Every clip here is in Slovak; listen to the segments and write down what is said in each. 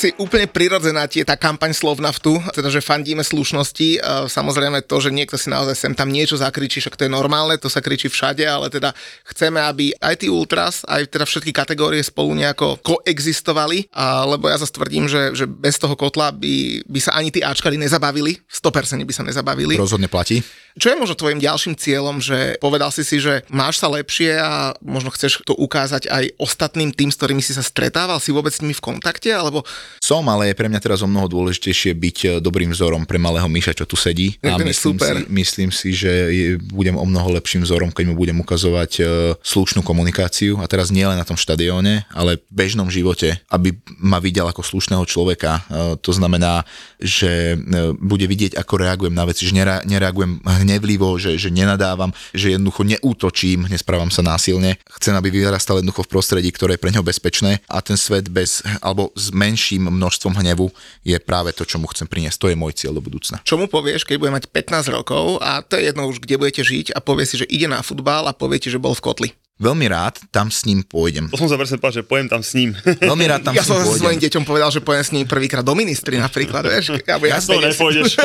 Asi úplne prirodzená ti je tá kampaň Slovnaftu, teda že fandíme slušnosti. Samozrejme to, že niekto si naozaj sem tam niečo zakričí, však to je normálne, to sa kričí všade, ale teda chceme, aby aj tí ultras, aj teda všetky kategórie spolu nejako koexistovali, a, lebo ja zase tvrdím, že, že bez toho kotla by, by sa ani tí Ačkari nezabavili, 100% by sa nezabavili. Rozhodne platí. Čo je možno tvojim ďalším cieľom, že povedal si si, že máš sa lepšie a možno chceš to ukázať aj ostatným tým, s ktorými si sa stretával, si vôbec s nimi v kontakte, alebo som, ale je pre mňa teraz o mnoho dôležitejšie byť e, dobrým vzorom pre malého Myša, čo tu sedí. A myslím super. si, myslím si, že je, budem o mnoho lepším vzorom, keď mu budem ukazovať uh, slušnú komunikáciu. A teraz nie len na tom štadióne, ale v bežnom živote, aby ma videl ako slušného človeka. Uh, to znamená, že uh, bude vidieť, ako reagujem na veci, že nera, nereagujem hnevlivo, že, že nenadávam, že jednoducho neútočím, nesprávam sa násilne. Chcem, aby vyrastal jednoducho v prostredí, ktoré je pre neho bezpečné a ten svet bez, alebo s menším menším množstvom hnevu je práve to, čo mu chcem priniesť. To je môj cieľ do budúcna. Čo mu povieš, keď bude mať 15 rokov a to je jedno už, kde budete žiť a povie si, že ide na futbal a povie ti, že bol v kotli? Veľmi rád tam s ním pôjdem. To som sa presne že pojem tam s ním. Veľmi rád tam ja s ním som pôjdem. svojim deťom povedal, že pojem s ním prvýkrát do ministry napríklad, vieš. Ja, ja to nepôjdeš.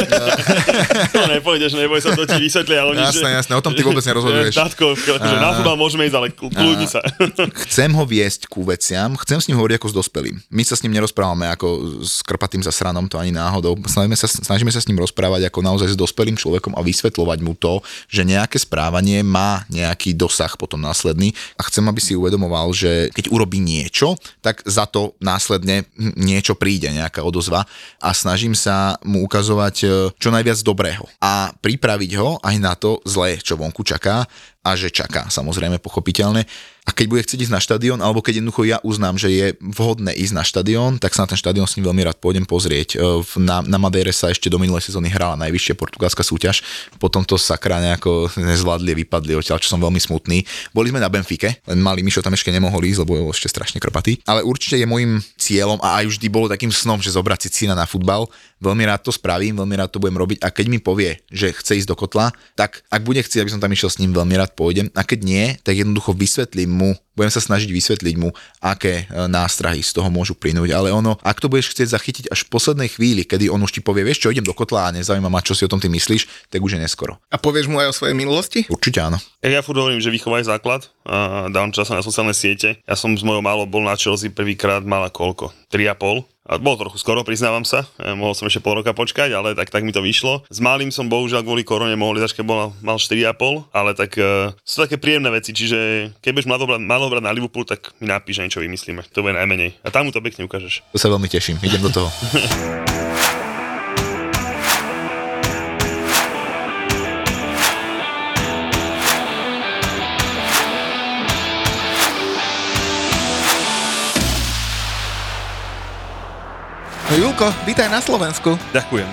to nepôjdeš, neboj sa, to ti vysvetlia. Oni, jasné, že, jasné, o tom ty vôbec nerozhoduješ. Tatko, akože na futbal môžeme ísť, ale kľudni sa. Chcem ho viesť ku veciam, chcem s ním hovoriť ako s dospelým. My sa s ním nerozprávame ako s krpatým zasranom, to ani náhodou. Snažíme sa, snažíme sa s ním rozprávať ako naozaj s dospelým človekom a vysvetľovať mu to, že nejaké správanie má nejaký dosah potom následný a chcem, aby si uvedomoval, že keď urobí niečo, tak za to následne niečo príde, nejaká odozva a snažím sa mu ukazovať e, čo najviac dobrého a pripraviť ho aj na to zlé, čo vonku čaká a že čaká, samozrejme, pochopiteľne. A keď bude chcieť ísť na štadión, alebo keď jednoducho ja uznám, že je vhodné ísť na štadión, tak sa na ten štadión s ním veľmi rád pôjdem pozrieť. E, Na, na Madeire sa ešte do minulej sezóny hrala najvyššia portugalská súťaž, potom to sakra nejako nezvládli, vypadli odtiaľ, čo som veľmi smutný. Boli sme na Benfike, len malý Mišo tam ešte nemohol ísť, lebo je ešte strašne krpatý. Ale určite je môjim cieľom a aj vždy bolo takým snom, že zobrať si syna na futbal. Veľmi rád to spravím, veľmi rád to budem robiť a keď mi povie, že chce ísť do kotla, tak ak bude chcieť, aby som tam išiel s ním, veľmi rád pôjdem. A keď nie, tak jednoducho vysvetlím mu, budem sa snažiť vysvetliť mu, aké e, nástrahy z toho môžu plynúť. Ale ono, ak to budeš chcieť zachytiť až v poslednej chvíli, kedy on už ti povie, vieš čo, idem do kotla a nezaujíma ma, čo si o tom ty myslíš, tak už je neskoro. A povieš mu aj o svojej minulosti? Určite áno. Ja, ja furt hovorím, že výchova je základ a dám čas na sociálne siete. Ja som s mojou malou bol na Chelsea prvýkrát mala koľko? 3,5 a bolo trochu skoro, priznávam sa. E, mohol som ešte pol roka počkať, ale tak, tak mi to vyšlo. S malým som bohužiaľ kvôli korone mohol ísť, keď bol, mal 4,5, ale tak uh, sú také príjemné veci, čiže keď budeš malo brať na Liverpool, tak mi napíš, že niečo vymyslíme. To bude najmenej. A tam mu to pekne ukážeš. To sa veľmi teším, idem do toho. Julko, vítaj na Slovensku. Ďakujem.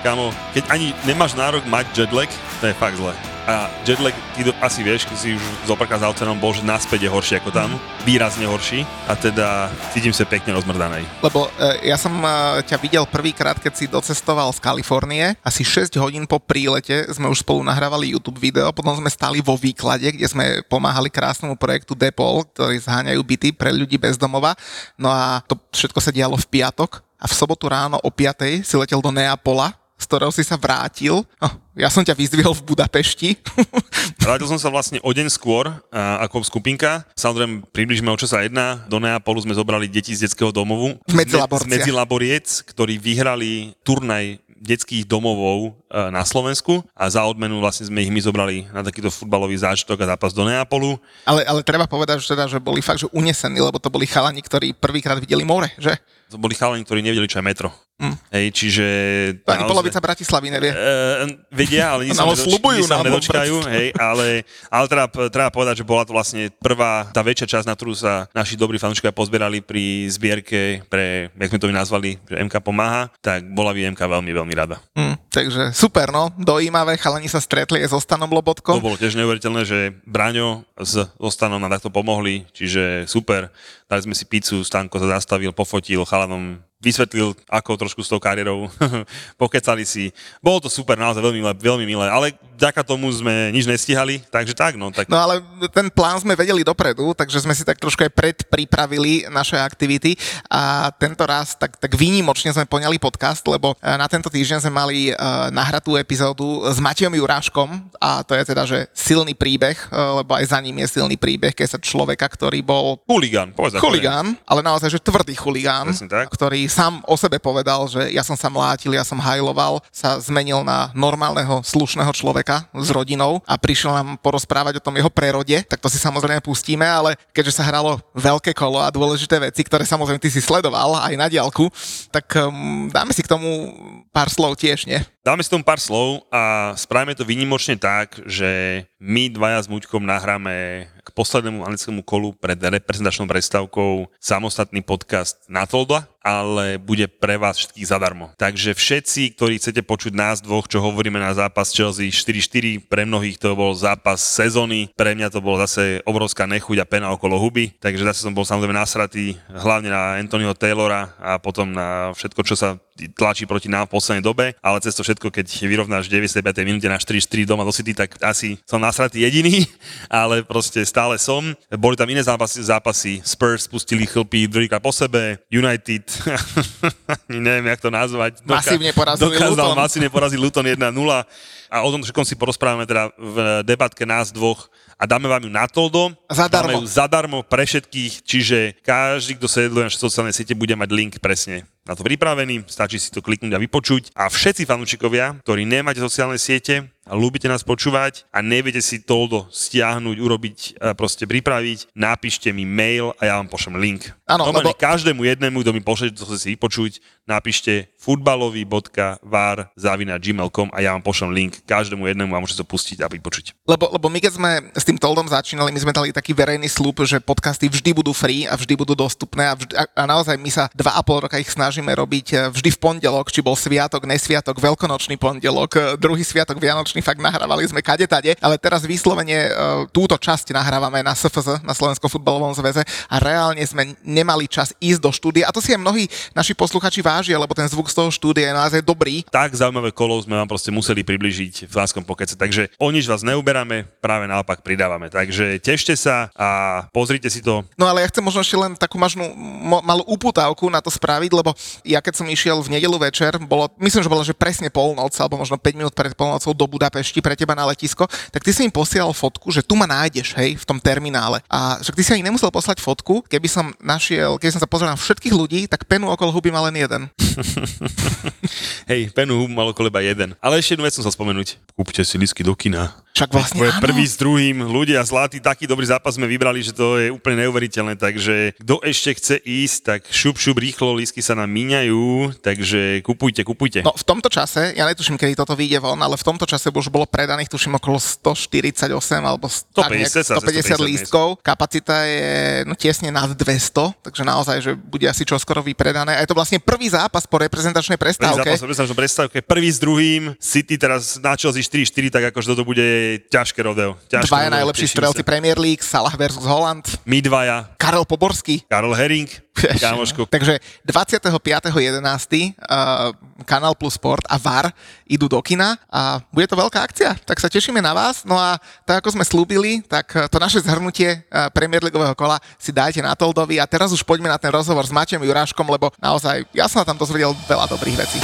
Kámo, keď ani nemáš nárok mať jetlag, to je fakt zle. A jetlag, ty do, asi vieš, keď si už zopakrát s Alcenom bol, že naspäť je horší ako tam, výrazne horší a teda cítim sa pekne rozmrdanej. Lebo e, ja som e, ťa videl prvýkrát, keď si docestoval z Kalifornie. Asi 6 hodín po prílete sme už spolu nahrávali YouTube video, potom sme stali vo výklade, kde sme pomáhali krásnemu projektu Depol, ktorý zháňajú byty pre ľudí bez domova. No a to všetko sa dialo v piatok a v sobotu ráno o 5 si letel do Neapola, z ktorého si sa vrátil. Oh, ja som ťa vyzdvihol v Budapešti. Vrátil som sa vlastne o deň skôr ako skupinka. Samozrejme, približme o čo sa jedná. Do Neapolu sme zobrali deti z detského domovu. Medzilaborcia. Z Medzilaboriec, ktorí vyhrali turnaj detských domovov e, na Slovensku a za odmenu vlastne sme ich my zobrali na takýto futbalový zážitok a zápas do Neapolu. Ale, ale treba povedať, že, teda, že boli fakt že unesení, lebo to boli chalani, ktorí prvýkrát videli more, že? To boli chalani, ktorí nevedeli, čo je metro. Mm. Hej, čiže... To ani polovica Bratislavy nevie. Uh, vedia, ale nič sa, nedoč- sa nám nedočkajú, hej, ale, ale treba, treba povedať, že bola to vlastne prvá, tá väčšia časť, na ktorú sa naši dobrí fanúšikovia pozbierali pri zbierke pre, jak sme to nazvali, že MK pomáha, tak bola by MK veľmi, veľmi rada. Mm. Takže super, no, dojímavé, chalani sa stretli aj so Stanom Lobotkom. To bolo tiež neuveriteľné, že Braňo s Ostanom nám takto pomohli, čiže super. Dali sme si pizzu, Stanko sa zastavil, pofotil, column vysvetlil, ako trošku s tou kariérou, pokecali si. Bolo to super, naozaj veľmi milé, veľmi milé, ale vďaka tomu sme nič nestihali, takže tak, no. Tak... No ale ten plán sme vedeli dopredu, takže sme si tak trošku aj predpripravili naše aktivity a tento raz tak, tak výnimočne sme poňali podcast, lebo e, na tento týždeň sme mali uh, nahratú epizódu s Matejom Juráškom a to je teda, že silný príbeh, uh, lebo aj za ním je silný príbeh, keď sa človeka, ktorý bol... Huligán, povedz Chuligán, ale naozaj, že tvrdý chuligán, ktorý sám o sebe povedal, že ja som sa mlátil, ja som hajloval, sa zmenil na normálneho, slušného človeka s rodinou a prišiel nám porozprávať o tom jeho prerode, tak to si samozrejme pustíme, ale keďže sa hralo veľké kolo a dôležité veci, ktoré samozrejme ty si sledoval aj na diálku, tak um, dáme si k tomu pár slov tiež, nie? Dáme si tomu pár slov a spravíme to výnimočne tak, že my dvaja s Muďkom nahráme k poslednému anglickému kolu pred reprezentačnou prestávkou samostatný podcast na Tolda, ale bude pre vás všetkých zadarmo. Takže všetci, ktorí chcete počuť nás dvoch, čo hovoríme na zápas Chelsea 4-4, pre mnohých to bol zápas sezóny, pre mňa to bol zase obrovská nechuť a pena okolo huby, takže zase som bol samozrejme nasratý hlavne na Anthonyho Taylora a potom na všetko, čo sa tlačí proti nám v poslednej dobe, ale cez to všetko, keď vyrovnáš 95. minúte na 4-4 doma do City, tak asi som nasratý jediný, ale proste stále som. Boli tam iné zápasy, zápasy. Spurs spustili chlpy druhýkrát po sebe, United, neviem, jak to nazvať. Masívne porazili dokázal Luton. masívne poraziť Luton 1-0 a o tom všetkom si porozprávame teda v debatke nás dvoch a dáme vám ju na toldo. Zadarmo. Dáme ju zadarmo pre všetkých, čiže každý, kto sleduje naše sociálne siete, bude mať link presne na to pripravený, stačí si to kliknúť a vypočuť. A všetci fanúšikovia, ktorí nemáte sociálne siete a ľúbite nás počúvať a neviete si toldo stiahnuť, urobiť, a proste pripraviť, napíšte mi mail a ja vám pošlem link. Áno, lebo- každému jednému, kto mi pošle, to chce si vypočuť, napíšte futbalový.var.gmail.com a ja vám pošlem link každému jednému a môžete to pustiť a vypočuť. Lebo, lebo my keď sme s tým Toldom začínali, my sme dali taký verejný slúb, že podcasty vždy budú free a vždy budú dostupné a, vždy, a, a naozaj my sa dva a pol roka ich snažíme robiť e, vždy v pondelok, či bol sviatok, nesviatok, veľkonočný pondelok, e, druhý sviatok, vianočný, fakt nahrávali sme kade tade, ale teraz vyslovene e, túto časť nahrávame na SFZ, na Slovenskom futbalovom zväze a reálne sme nemali čas ísť do štúdia a to si aj mnohí naši posluchači vážia, lebo ten zvuk z toho štúdia je naozaj dobrý. Tak zaujímavé kolo sme vám proste museli približiť v Láskom pokece, takže o nič vás neuberáme, práve naopak pridávame. Takže tešte sa a pozrite si to. No ale ja chcem možno ešte len takú mažnú, mo, malú uputávku na to spraviť, lebo ja keď som išiel v nedelu večer, bolo, myslím, že bolo, že presne polnoc, alebo možno 5 minút pred polnocou do Budapešti pre teba na letisko, tak ty si mi posielal fotku, že tu ma nájdeš, hej, v tom terminále. A však ty si ani nemusel poslať fotku, keby som našiel, keby som sa pozrel na všetkých ľudí, tak penu okolo huby mal len jeden. Hej, penu hub mal okolo iba jeden. Ale ešte jednu vec som sa spomenúť. Kúpte si lísky do kina. Však vlastne To je áno. prvý s druhým. Ľudia zlatý, taký dobrý zápas sme vybrali, že to je úplne neuveriteľné. Takže kto ešte chce ísť, tak šup, šup, rýchlo, lísky sa nám míňajú. Takže kupujte, kupujte. No v tomto čase, ja netuším, kedy toto vyjde von, ale v tomto čase už bolo predaných, tuším, okolo 148 alebo 150 sa, 150 150 lístkov. Kapacita je no, tesne nad 200, takže naozaj, že bude asi čoskoro vypredané. A je to vlastne prvý zápas po reprezentačnej Prvý prestávke. zápas v prestávke, prvý s druhým, City teraz na Chelsea 4-4, tak akože toto bude ťažké rodeo. Ťažké Dvaja rodeo, najlepší strelci sa. Premier League, Salah versus Holland, My dvaja, Karel Poborský. Karol Herring, kámoško. Takže 25.11. Uh, Kanál Plus Sport a VAR idú do kina a bude to veľká akcia, tak sa tešíme na vás. No a tak ako sme slúbili, tak eh, to naše zhrnutie uh, Premier Leagueového kola si dajte na Toldovi a teraz už poďme na ten rozhovor s Matejom Juráškom, lebo naozaj ja som tam dozvedel veľa dobrých vecí.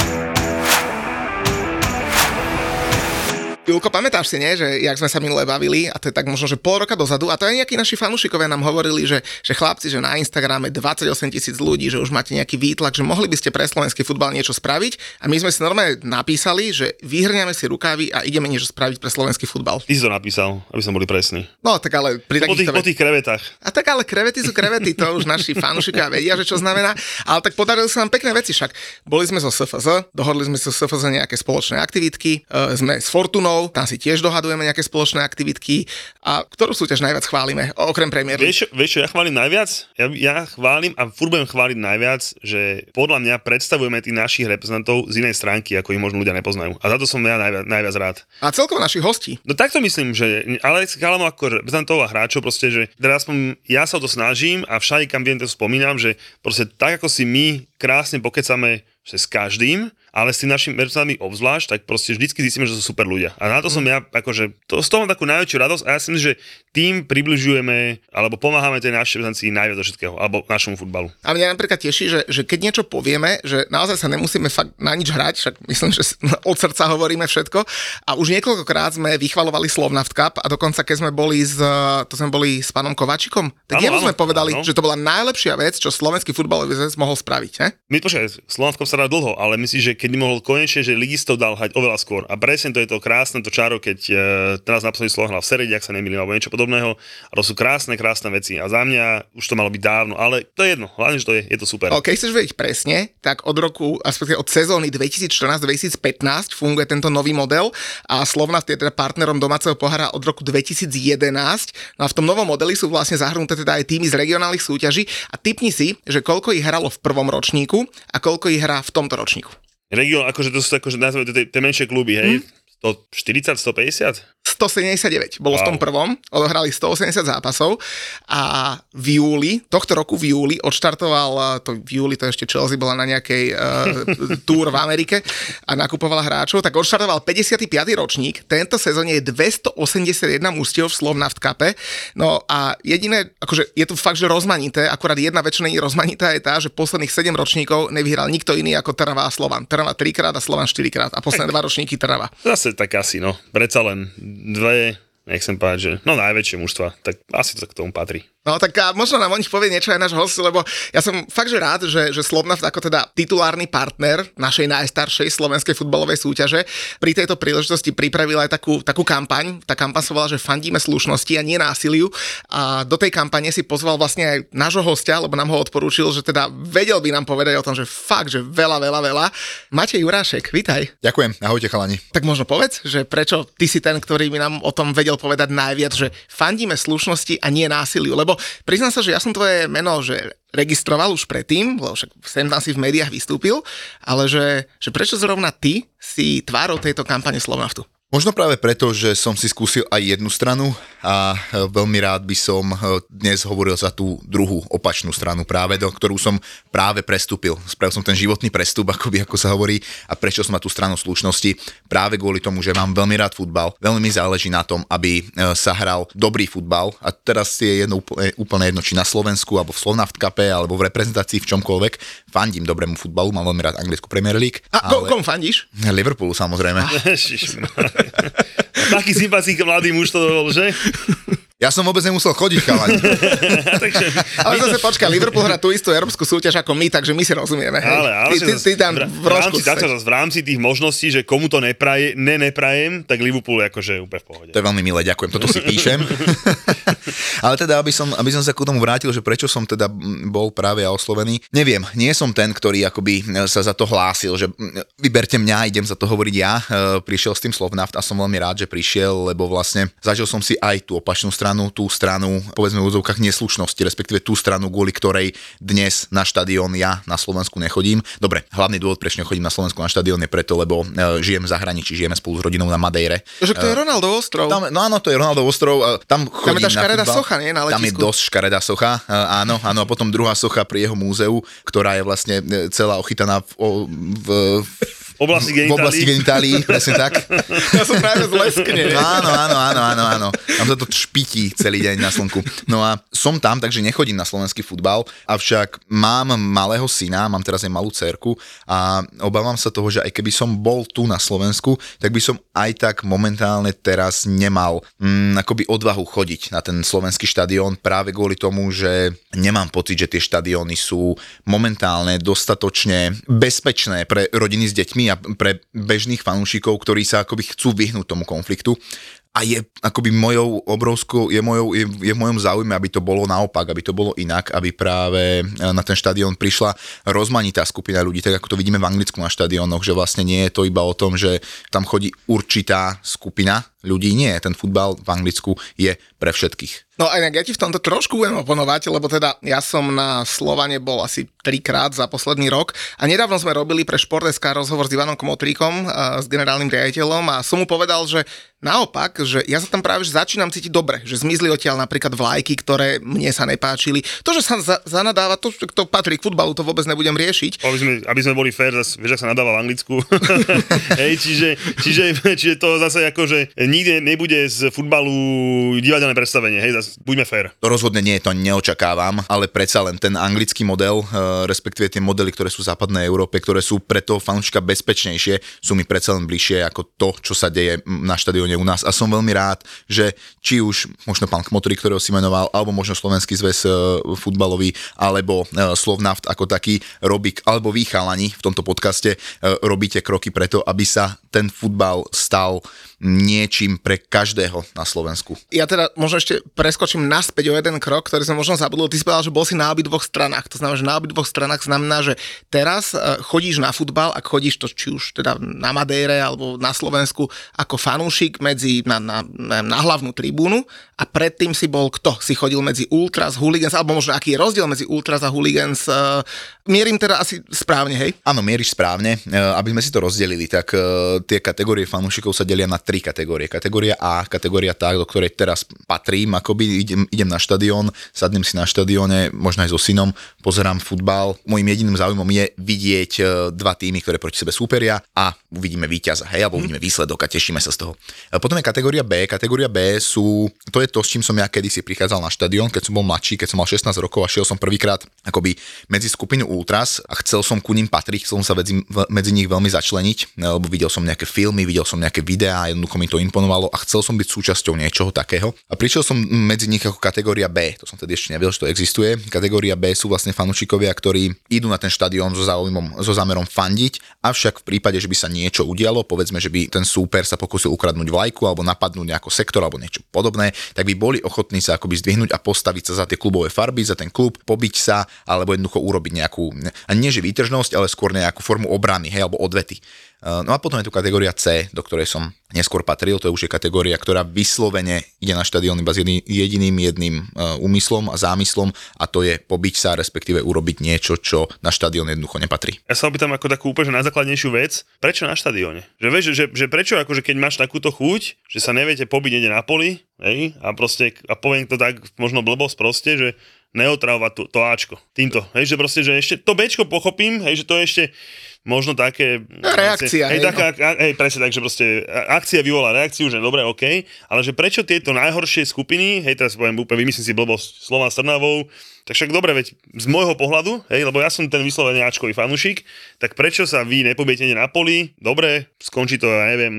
Julko, pamätáš si, nie, že jak sme sa minule bavili, a to je tak možno, že pol roka dozadu, a to aj nejakí naši fanúšikovia nám hovorili, že, že chlapci, že na Instagrame 28 tisíc ľudí, že už máte nejaký výtlak, že mohli by ste pre slovenský futbal niečo spraviť. A my sme si normálne napísali, že vyhrniame si rukávy a ideme niečo spraviť pre slovenský futbal. Ty si to napísal, aby sme boli presní. No tak ale pri Po tých, takýchto po tých krevetách. a tak ale krevety sú krevety, to už naši fanúšikovia vedia, že čo znamená. Ale tak podarili sa nám pekné veci však. Boli sme zo SFZ, dohodli sme sa so SFZ nejaké spoločné aktivitky, e, sme s Fortunou futbalov, tam si tiež dohadujeme nejaké spoločné aktivitky. A ktorú súťaž najviac chválime, okrem Premier League? Vieš, vieš čo, ja chválim najviac? Ja, ja chválim a furt budem chváliť najviac, že podľa mňa predstavujeme tých našich reprezentantov z inej stránky, ako ich možno ľudia nepoznajú. A za to som ja najviac, najviac rád. A celkovo našich hostí. No takto myslím, že ale chalamo ako reprezentantov a hráčov proste, že teraz ja sa o to snažím a všade kam viem to spomínam, že proste tak ako si my krásne pokecame s každým, ale s tým našim reprezentantmi obzvlášť, tak proste vždycky zistíme, že sú super ľudia. A na to som ja, akože, to, z toho mám takú najväčšiu radosť a ja si myslím, že tým približujeme alebo pomáhame tej našej reprezentácii najviac do všetkého, alebo našemu futbalu. A mňa napríklad teší, že, že keď niečo povieme, že naozaj sa nemusíme fakt na nič hrať, však myslím, že od srdca hovoríme všetko. A už niekoľkokrát sme vychvalovali Slovnaft Cup a dokonca keď sme boli s, to sme boli s pánom Kovačikom, tak jemu sme povedali, áno. že to bola najlepšia vec, čo slovenský futbalový zväz mohol spraviť. He? My počkaj, Slovensko sa dá dlho, ale myslím, že keď mohol konečne, že ligistov dal hať oveľa skôr. A presne to je to krásne, to čaro, keď e, teraz naposledy Slovan hral v Seredi, ak sa nemýlim, alebo niečo podobného. A to sú krásne, krásne veci. A za mňa už to malo byť dávno, ale to je jedno, hlavne, že to je, je to super. Keď chceš vedieť presne, tak od roku, respektíve od sezóny 2014-2015 funguje tento nový model a Slovnaft je teda partnerom domáceho pohára od roku 2011. No a v tom novom modeli sú vlastne zahrnuté teda aj týmy z regionálnych súťaží a typni si, že koľko ich hralo v prvom ročníku a koľko ich hrá v tomto ročníku. Región, akože to sú akože, nazveme tie, tie menšie kluby, hej? Hm? 140, 150? 179 bolo wow. v tom prvom, odohrali 180 zápasov a v júli, tohto roku v júli, odštartoval, eh, to v júli to ešte Chelsea bola na nejakej uh, túr v Amerike a nakupovala hráčov, tak odštartoval 55. ročník, tento sezóne je 281 mústiev v Slovnaft Cupe, no a jediné, akože je to fakt, že rozmanité, akurát jedna vec, čo není rozmanitá, je tá, že posledných 7 ročníkov nevyhral nikto iný ako Trnava a Slovan. Trnava 3 krát a Slovan 4 krát a posledné dva ročníky Trnava. Zase tak asi, no. Predsa len dve, nechcem povedať, že no najväčšie mužstva, tak asi to k tomu patrí. No tak a možno nám o nich povie niečo aj náš host, lebo ja som fakt, že rád, že, že Slovnaft ako teda titulárny partner našej najstaršej slovenskej futbalovej súťaže pri tejto príležitosti pripravil aj takú, takú kampaň. Tá kampaň sa volá, že fandíme slušnosti a nie násiliu. A do tej kampane si pozval vlastne aj nášho hostia, lebo nám ho odporúčil, že teda vedel by nám povedať o tom, že fakt, že veľa, veľa, veľa. Matej Jurášek, vitaj. Ďakujem, ahojte chalani. Tak možno povedz, že prečo ty si ten, ktorý by nám o tom vedel povedať najviac, že fandíme slušnosti a nie násiliu, lebo priznám sa, že ja som tvoje meno, že registroval už predtým, lebo však sem tam si v médiách vystúpil, ale že, že prečo zrovna ty si tvárou tejto kampane Slovnaftu? Možno práve preto, že som si skúsil aj jednu stranu a e, veľmi rád by som e, dnes hovoril za tú druhú opačnú stranu, práve do ktorú som práve prestúpil. Spravil som ten životný prestup, akoby, ako sa hovorí, a prešiel som na tú stranu slušnosti práve kvôli tomu, že mám veľmi rád futbal. Veľmi mi záleží na tom, aby e, sa hral dobrý futbal a teraz je jedno úplne, úplne jedno, či na Slovensku, alebo v Slovnaft Cupe, alebo v reprezentácii v čomkoľvek. Fandím dobrému futbalu, mám veľmi rád anglickú Premier League. A ale... komu fandíš? Liverpoolu samozrejme. Taký sympatický mladý muž to bol, že? Ja som vôbec nemusel chodiť, chalani. Takže, Ale zase počkaj, Liverpool hrá tú istú európsku súťaž ako my, takže my si rozumieme. Hej. ale, ale ty, ty, ty tam v, rámci, zase v rámci tých možností, že komu to nepraje, ne, neprajem, tak Liverpool je akože úplne v pohode. To je veľmi milé, ďakujem, toto si píšem. Ale teda, aby som, aby som sa k tomu vrátil, že prečo som teda bol práve ja oslovený, neviem, nie som ten, ktorý akoby e, sa za to hlásil, že vyberte mňa, idem za to hovoriť ja. E, Prišiel s tým Slovnaft a som veľmi rád, že prišiel, lebo vlastne zažil som si aj tú opačnú stranu, tú stranu, povedzme v úzovkách neslušnosti, respektíve tú stranu, kvôli ktorej dnes na štadión ja na Slovensku nechodím. Dobre, hlavný dôvod, prečo nechodím na Slovensku na štadión je preto, lebo e, žijem v zahraničí, žijeme spolu s rodinou na Madejre. Že to je Ronaldo ostrov. Tam, no áno, to je Ronaldo ostrov, e, tam chodím Tam je tá na škaredá futbal. socha, nie? Na Tam je dosť škaredá socha, e, áno, áno, a potom druhá socha pri jeho múzeu, ktorá je vlastne e, celá ochytaná v, o, v, V oblasti v oblasti genitálií. genitálií, presne tak. Ja som práve zleskne. Áno, áno, áno, áno, áno. Tam sa to špití celý deň na slnku. No a som tam, takže nechodím na slovenský futbal, avšak mám malého syna, mám teraz aj malú cerku a obávam sa toho, že aj keby som bol tu na Slovensku, tak by som aj tak momentálne teraz nemal mm, akoby odvahu chodiť na ten slovenský štadión práve kvôli tomu, že nemám pocit, že tie štadióny sú momentálne dostatočne bezpečné pre rodiny s deťmi a pre bežných fanúšikov, ktorí sa akoby chcú vyhnúť tomu konfliktu. a je akoby mojou obrovskou, je, mojou, je, je v mojom záujme, aby to bolo naopak, aby to bolo inak, aby práve na ten štadión prišla rozmanitá skupina ľudí, tak ako to vidíme v Anglicku na štadiónoch, že vlastne nie je to iba o tom, že tam chodí určitá skupina ľudí, nie, ten futbal v Anglicku je pre všetkých. No a inak ja ti v tomto trošku budem oponovať, lebo teda ja som na Slovane bol asi trikrát za posledný rok a nedávno sme robili pre Šport.sk rozhovor s Ivanom Komotríkom, s generálnym riaditeľom a som mu povedal, že naopak, že ja sa tam práve že začínam cítiť dobre, že zmizli odtiaľ napríklad vlajky, ktoré mne sa nepáčili. To, že sa za, zanadáva, to, to patrí k futbalu, to vôbec nebudem riešiť. Aby sme, aby sme boli fair, zase, vieš, sa nadáva v Anglicku. Hej, čiže, čiže, čiže, to zase ako, že nikde nebude z futbalu divadelné predstavenie, hej, buďme fair. To rozhodne nie, to neočakávam, ale predsa len ten anglický model, eh, respektíve tie modely, ktoré sú v západnej Európe, ktoré sú pre toho fanúšika bezpečnejšie, sú mi predsa len bližšie ako to, čo sa deje na štadióne u nás. A som veľmi rád, že či už možno pán Kmotry, ktorého si menoval, alebo možno Slovenský zväz eh, futbalový, alebo eh, Slovnaft ako taký robík, alebo vy chalani v tomto podcaste robíte kroky preto, aby sa ten futbal stal niečím pre každého na Slovensku. Ja teda možno ešte preskočím naspäť o jeden krok, ktorý som možno zabudol. Ty si povedal, že bol si na dvoch stranách. To znamená, že na dvoch stranách znamená, že teraz e, chodíš na futbal, ak chodíš to či už teda na Madejre alebo na Slovensku ako fanúšik medzi, na, na, na hlavnú tribúnu a predtým si bol kto? Si chodil medzi Ultras, Hooligans, alebo možno aký je rozdiel medzi Ultras a Hooligans? E, mierim teda asi správne, hej? Áno, mieríš správne. E, aby sme si to rozdelili, tak tie kategórie fanúšikov sa delia na tri kategórie. Kategória A, kategória tá, do ktorej teraz patrím, akoby idem, idem na štadión, sadnem si na štadióne, možno aj so synom, pozerám futbal. Mojím jediným záujmom je vidieť e, dva týmy, ktoré proti sebe súperia a uvidíme víťaza, hej, alebo mhm. uvidíme výsledok a tešíme sa z toho. A potom je kategória B. Kategória B sú, to je to, s čím som ja kedysi prichádzal na štadión, keď som bol mladší, keď som mal 16 rokov a šiel som prvýkrát akoby medzi skupinu Ultras a chcel som ku ním patriť, chcel som sa medzi, medzi nich veľmi začleniť, lebo videl som nejaké filmy, videl som nejaké videá, jednoducho mi to imponovalo a chcel som byť súčasťou niečoho takého. A prišiel som medzi nich ako kategória B, to som tedy ešte nevedel, že to existuje. Kategória B sú vlastne fanúšikovia, ktorí idú na ten štadión so záujmom, so zámerom fandiť, avšak v prípade, že by sa niečo udialo, povedzme, že by ten súper sa pokusil ukradnúť vlajku alebo napadnúť nejako sektor alebo niečo podobné, tak by boli ochotní sa akoby zdvihnúť a postaviť sa za tie klubové farby, za ten klub, pobiť sa alebo jednoducho urobiť nejakú, a nie že výtržnosť, ale skôr nejakú formu obrany, hej, alebo odvety. Eh, no a potom je tu kategória C, do ktorej som neskôr patril, to už je kategória, ktorá vyslovene ide na štadión iba s jediným jedným eh, úmyslom a zámyslom a to je pobiť sa, respektíve urobiť niečo, čo na štadión jednoducho nepatrí. Ja sa opýtam ako takú úplne najzákladnejšiu vec, prečo na štadióne? Že vieš, že, že prečo akože keď máš takúto chuť, že sa neviete pobiť niekde na poli, hej, a proste, a poviem to tak možno blbosť proste, že neotravovať to, to Ačko. Týmto. Hej, že proste, že ešte to Bčko pochopím, hej, že to je ešte možno také... Reakcia, hej, hej, taká, no. hej, presne tak, že proste akcia vyvolá reakciu, že dobre, OK, ale že prečo tieto najhoršie skupiny, hej, teraz poviem úplne, vymyslím si blbosť, Slova s Trnavou, tak však dobre, veď z môjho pohľadu, hej, lebo ja som ten vyslovený Ačkový fanúšik, tak prečo sa vy nepobiete na poli? Dobre, skončí to, ja neviem,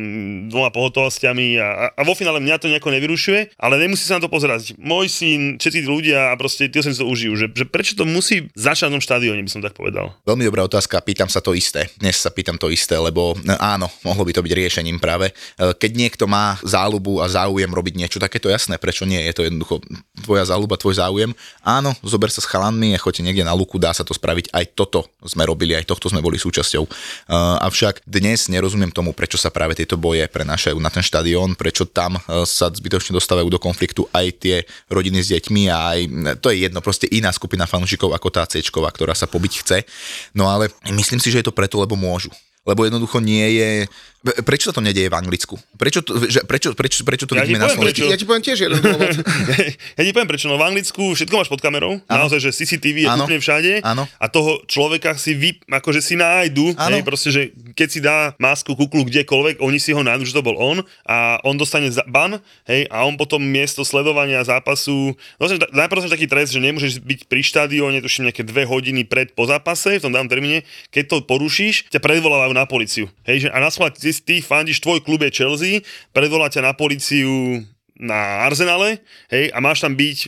dvoma pohotovostiami a, a vo finále mňa to nejako nevyrušuje, ale nemusí sa na to pozerať. Môj syn, všetci tí ľudia a proste tí sa to užijú, že, že prečo to musí začať v štadióne, by som tak povedal. Veľmi dobrá otázka, pýtam sa to isté. Dnes sa pýtam to isté, lebo no, áno, mohlo by to byť riešením práve. E, keď niekto má záľubu a záujem robiť niečo takéto jasné, prečo nie? Je to jednoducho tvoja záľuba, tvoj záujem. Áno, zober sa s chalanmi a choďte niekde na luku, dá sa to spraviť. Aj toto sme robili, aj tohto sme boli súčasťou. Uh, avšak dnes nerozumiem tomu, prečo sa práve tieto boje prenášajú na ten štadión, prečo tam uh, sa zbytočne dostávajú do konfliktu aj tie rodiny s deťmi a aj, to je jedno, proste iná skupina fanúšikov ako tá C, ktorá sa pobiť chce. No ale myslím si, že je to preto, lebo môžu lebo jednoducho nie je Prečo sa to nedieje v Anglicku? Prečo to, že, prečo, prečo, prečo to ja vidíme na Slovensku? Ja ti poviem tiež jeden dôvod. ja ti poviem prečo. No v Anglicku všetko máš pod kamerou. Ano. Naozaj, že CCTV je ano. úplne všade. Ano. A toho človeka si vy, akože si nájdu. Hej, proste, že keď si dá masku, kuklu kdekoľvek, oni si ho nájdu, že to bol on a on dostane ban, hej, a on potom miesto sledovania zápasu, no, najprv taký trest, že nemôžeš byť pri štadióne, tuším nejaké dve hodiny pred po zápase, v tom danom termíne, keď to porušíš, ťa predvolávajú na policiu. Hej, že, a na ty, ty fandíš, tvoj klub je Chelsea, predvolá ťa na policiu na Arsenale, hej, a máš tam byť,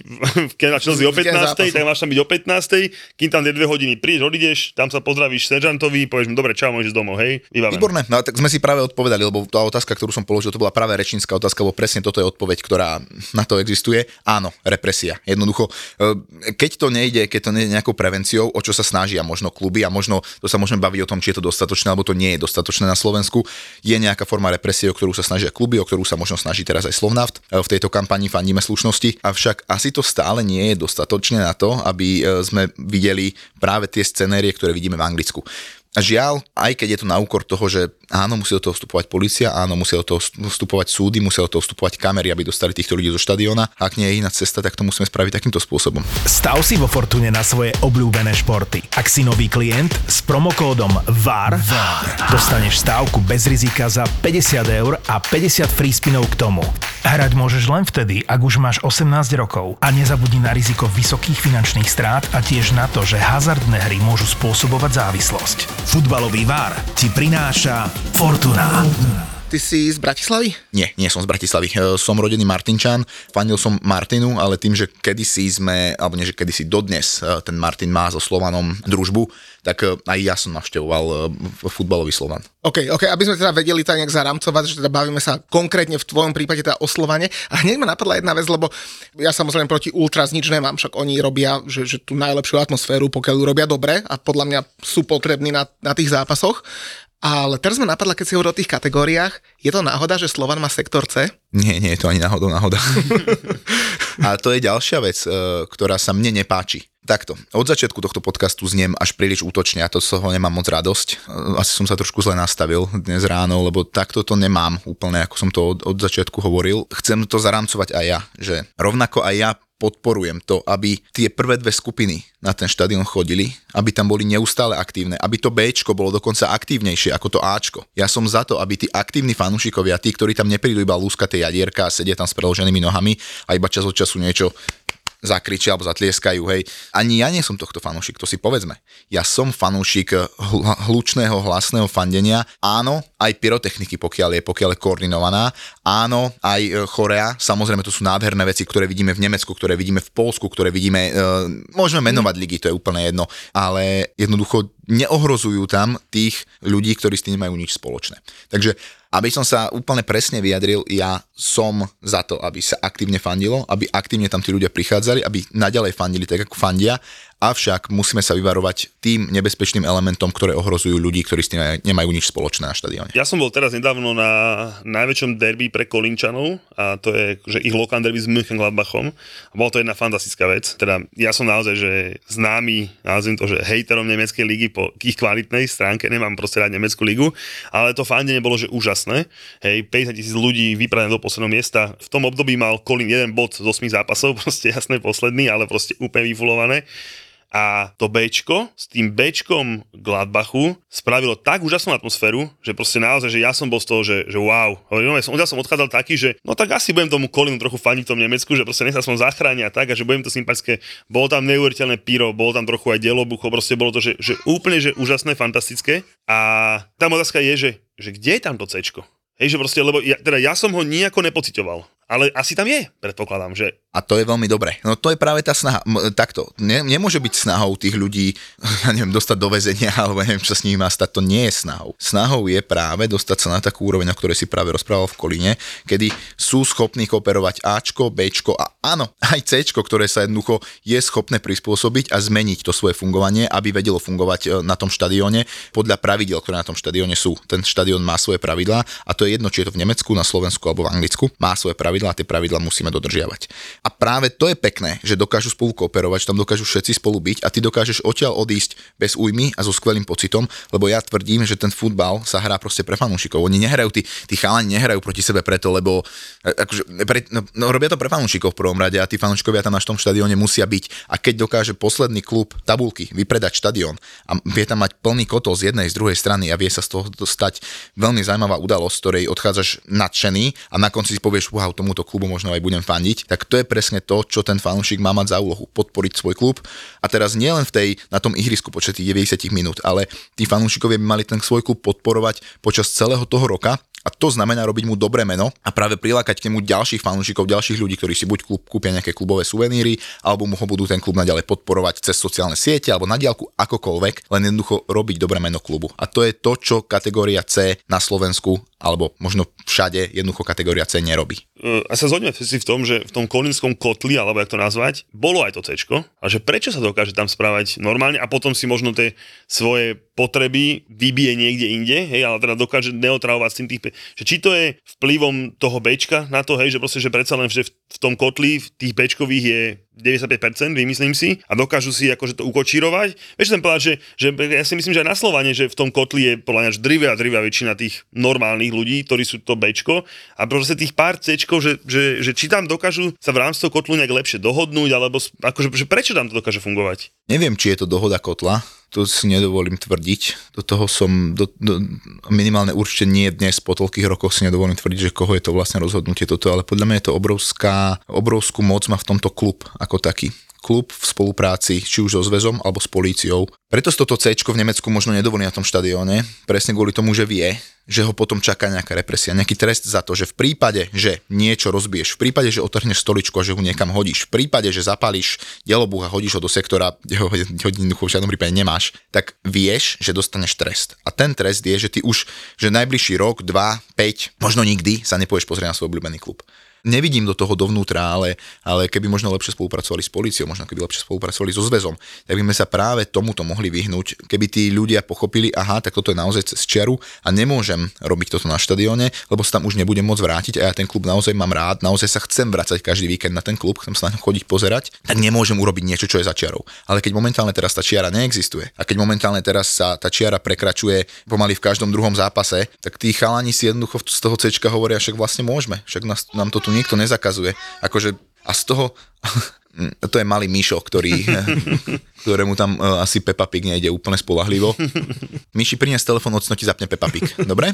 keď na Chelsea o 15, tak máš tam byť o 15, kým tam tie dve hodiny prídeš, odídeš, tam sa pozdravíš seržantovi, povieš mu, dobre, čau, môžeš domov, hej, vybavené. Výborné, no tak sme si práve odpovedali, lebo tá otázka, ktorú som položil, to bola práve rečínska otázka, lebo presne toto je odpoveď, ktorá na to existuje. Áno, represia. Jednoducho, e, keď to nejde, keď to nejde nejakou prevenciou, o čo sa snažia možno kluby a možno to sa môžeme baviť o tom, či je to dostatočné, alebo to nie je dostatočné na Slovensku, je nejaká forma represie, o ktorú sa snažia kluby, o ktorú sa možno snaží teraz aj Slovnaft. V tejto kampani fandíme slušnosti, avšak asi to stále nie je dostatočné na to, aby e, sme videli práve tie scenérie, ktoré vidíme v Anglicku. A žiaľ, aj keď je to na úkor toho, že áno, musí do toho vstupovať policia, áno, musí do toho vstupovať súdy, musí do toho vstupovať kamery, aby dostali týchto ľudí zo štadióna. Ak nie je iná cesta, tak to musíme spraviť takýmto spôsobom. Stav si vo Fortune na svoje obľúbené športy. Ak si nový klient s promokódom VAR, VAR. dostaneš stávku bez rizika za 50 eur a 50 free spinov k tomu. Hrať môžeš len vtedy, ak už máš 18 rokov a nezabudni na riziko vysokých finančných strát a tiež na to, že hazardné hry môžu spôsobovať závislosť. Futbalový vár ti prináša Fortuna. Ty si z Bratislavy? Nie, nie som z Bratislavy. E, Som rodený Martinčan, fandil som Martinu, ale tým, že kedysi sme, alebo nie, že kedysi dodnes e, ten Martin má so Slovanom družbu, tak e, aj ja som navštevoval futbalový Slovan. OK, OK, aby sme teda vedeli tak nejak zaramcovať, že teda bavíme sa konkrétne v tvojom prípade teda o Slovane. A hneď ma napadla jedna vec, lebo ja samozrejme proti Ultras nič nemám, však oni robia že, že tú najlepšiu atmosféru, pokiaľ ju robia dobre a podľa mňa sú potrební na, na tých zápasoch. Ale teraz ma napadla, keď si hovoril o tých kategóriách, je to náhoda, že Slovan má sektor C? Nie, nie je to ani náhodou náhoda. a to je ďalšia vec, e, ktorá sa mne nepáči. Takto, od začiatku tohto podcastu zniem až príliš útočne a to z toho nemám moc radosť. E, Asi som sa trošku zle nastavil dnes ráno, lebo takto to nemám úplne, ako som to od, od začiatku hovoril. Chcem to zaramcovať aj ja, že rovnako aj ja podporujem to, aby tie prvé dve skupiny na ten štadión chodili, aby tam boli neustále aktívne, aby to Bčko bolo dokonca aktívnejšie ako to Ačko. Ja som za to, aby tí aktívni fanúšikovia, tí, ktorí tam neprídu iba lúskaté jadierka a sedia tam s preloženými nohami a iba čas od času niečo zakričia alebo zatlieskajú, hej. Ani ja nie som tohto fanúšik, to si povedzme. Ja som fanúšik hl- hlučného, hlasného fandenia. Áno, aj pyrotechniky, pokiaľ je, pokiaľ je koordinovaná. Áno, aj e, chorea. Samozrejme, to sú nádherné veci, ktoré vidíme v Nemecku, ktoré vidíme v Polsku, ktoré vidíme... E, môžeme menovať ligy, to je úplne jedno. Ale jednoducho neohrozujú tam tých ľudí, ktorí s tým nemajú nič spoločné. Takže aby som sa úplne presne vyjadril, ja som za to, aby sa aktívne fandilo, aby aktívne tam tí ľudia prichádzali, aby naďalej fandili tak, ako fandia, avšak musíme sa vyvarovať tým nebezpečným elementom, ktoré ohrozujú ľudí, ktorí s tým nemajú nič spoločné na štadióne. Ja som bol teraz nedávno na najväčšom derby pre Kolinčanov a to je že ich lokálne derby s Mönchengladbachom. A bola to jedna fantastická vec. Teda ja som naozaj že známy, nazviem to, že hejterom nemeckej ligy po ich kvalitnej stránke, nemám proste rád nemeckú ligu, ale to fandenie bolo, že úžasné. Hej, 50 tisíc ľudí vyprané do posledného miesta. V tom období mal Kolín jeden bod z 8 zápasov, proste jasné posledný, ale proste úplne vyfulované a to Bčko s tým Bčkom Gladbachu spravilo tak úžasnú atmosféru, že proste naozaj, že ja som bol z toho, že, že wow. Hovorím, ja som, ja som odchádzal taký, že no tak asi budem tomu Kolinu trochu faniť v tom Nemecku, že proste nech sa som zachránia tak a že budem to sympatické. Bolo tam neuveriteľné píro, bolo tam trochu aj dielobucho, proste bolo to, že, že úplne, že úžasné, fantastické. A tá otázka je, že, že kde je tam to Cčko? Hej, že proste, lebo ja, teda ja som ho nejako nepocitoval. Ale asi tam je, predpokladám, že A to je veľmi dobré. No to je práve tá snaha. M- takto, ne, nemôže byť snahou tých ľudí, ja neviem, dostať do väzenia, alebo neviem, čo s nimi má stať. To nie je snahou. Snahou je práve dostať sa na takú úroveň, o ktorej si práve rozprával v Kolíne, kedy sú schopní kooperovať Ačko, Bčko a áno, aj Cčko, ktoré sa jednoducho je schopné prispôsobiť a zmeniť to svoje fungovanie, aby vedelo fungovať e, na tom štadióne podľa pravidel, ktoré na tom štadióne sú. Ten štadión má svoje pravidlá a to je jedno, či je to v Nemecku, na Slovensku alebo v Anglicku. Má svoje pravidlá a tie pravidlá musíme dodržiavať. A práve to je pekné, že dokážu spolu kooperovať, že tam dokážu všetci spolu byť a ty dokážeš odtiaľ odísť bez újmy a so skvelým pocitom, lebo ja tvrdím, že ten futbal sa hrá proste pre fanúšikov. Oni nehrajú, tí, tí chalani nehrajú proti sebe preto, lebo e, akože, pre, no, no, robia to pre fanúšikov v prvom rade a tí fanúšikovia tam na tom štadióne musia byť. A keď dokáže posledný klub tabulky vypredať štadión a vie tam mať plný kotol z jednej, z druhej strany a vie sa z toho stať veľmi zaujímavá udalosť, z ktorej odchádzaš nadšený a na konci si povieš, wow, tomuto klubu možno aj budem fandiť, tak to je presne to, čo ten fanúšik má mať za úlohu, podporiť svoj klub. A teraz nielen v tej, na tom ihrisku počas tých 90 minút, ale tí fanúšikovia by mali ten svoj klub podporovať počas celého toho roka A to znamená robiť mu dobré meno a práve prilákať k nemu ďalších fanúšikov, ďalších ľudí, ktorí si buď klub, kúpia nejaké klubové suveníry, alebo mu ho budú ten klub naďalej podporovať cez sociálne siete alebo na diálku akokoľvek, len jednoducho robiť dobré meno klubu. A to je to, čo kategória C na Slovensku alebo možno všade jednoducho kategória C nerobí. E, a sa zhodneme si v tom, že v tom kolínskom kotli, alebo jak to nazvať, bolo aj to C, a že prečo sa dokáže tam správať normálne a potom si možno tie svoje potreby vybije niekde inde, hej, ale teda dokáže neotravovať s tým tých, že či to je vplyvom toho Bčka na to, hej, že proste, že predsa len, že v, tom kotli v tých Bčkových je 95%, vymyslím si, a dokážu si akože to ukočírovať. Vieš, ten povedať, že, že ja si myslím, že aj na Slovane, že v tom kotli je podľa mňa a drivia väčšina tých normálnych ľudí, ktorí sú to Bčko a proste tých pár Cčkov, že, že, že, či tam dokážu sa v rámci toho kotlu nejak lepšie dohodnúť, alebo akože, že prečo tam to dokáže fungovať? Neviem, či je to dohoda kotla, to si nedovolím tvrdiť. Do toho som, do, do, minimálne určite nie dnes, po toľkých rokoch si nedovolím tvrdiť, že koho je to vlastne rozhodnutie toto, ale podľa mňa je to obrovská, obrovskú moc má v tomto klub ako taký klub v spolupráci či už so zväzom alebo s políciou. Preto toto C v Nemecku možno nedovolí na tom štadióne, presne kvôli tomu, že vie, že ho potom čaká nejaká represia, nejaký trest za to, že v prípade, že niečo rozbiješ, v prípade, že otrhneš stoličku a že ho niekam hodíš, v prípade, že zapálíš delobuch a hodíš ho do sektora, kde ho jednoducho v žiadnom prípade nemáš, tak vieš, že dostaneš trest. A ten trest je, že ty už, že najbližší rok, dva, 5, možno nikdy sa nepoješ pozrieť na svoj obľúbený klub nevidím do toho dovnútra, ale, ale keby možno lepšie spolupracovali s policiou, možno keby lepšie spolupracovali so zväzom, tak by sme sa práve tomuto mohli vyhnúť, keby tí ľudia pochopili, aha, tak toto je naozaj cez čiaru a nemôžem robiť toto na štadióne, lebo sa tam už nebudem môcť vrátiť a ja ten klub naozaj mám rád, naozaj sa chcem vrácať každý víkend na ten klub, chcem sa na ňo chodiť pozerať, tak nemôžem urobiť niečo, čo je za čiarou. Ale keď momentálne teraz tá čiara neexistuje a keď momentálne teraz sa tá čiara prekračuje pomaly v každom druhom zápase, tak tí chalani si jednoducho z toho C hovoria, však vlastne môžeme, však nás, nám to tu tu nikto nezakazuje. Akože a z toho, to je malý Mišo, ktorý, ktorému tam uh, asi Peppa Pig nejde úplne spolahlivo. Myši prinies telefón, ocno ti zapne Peppa Pig. Dobre?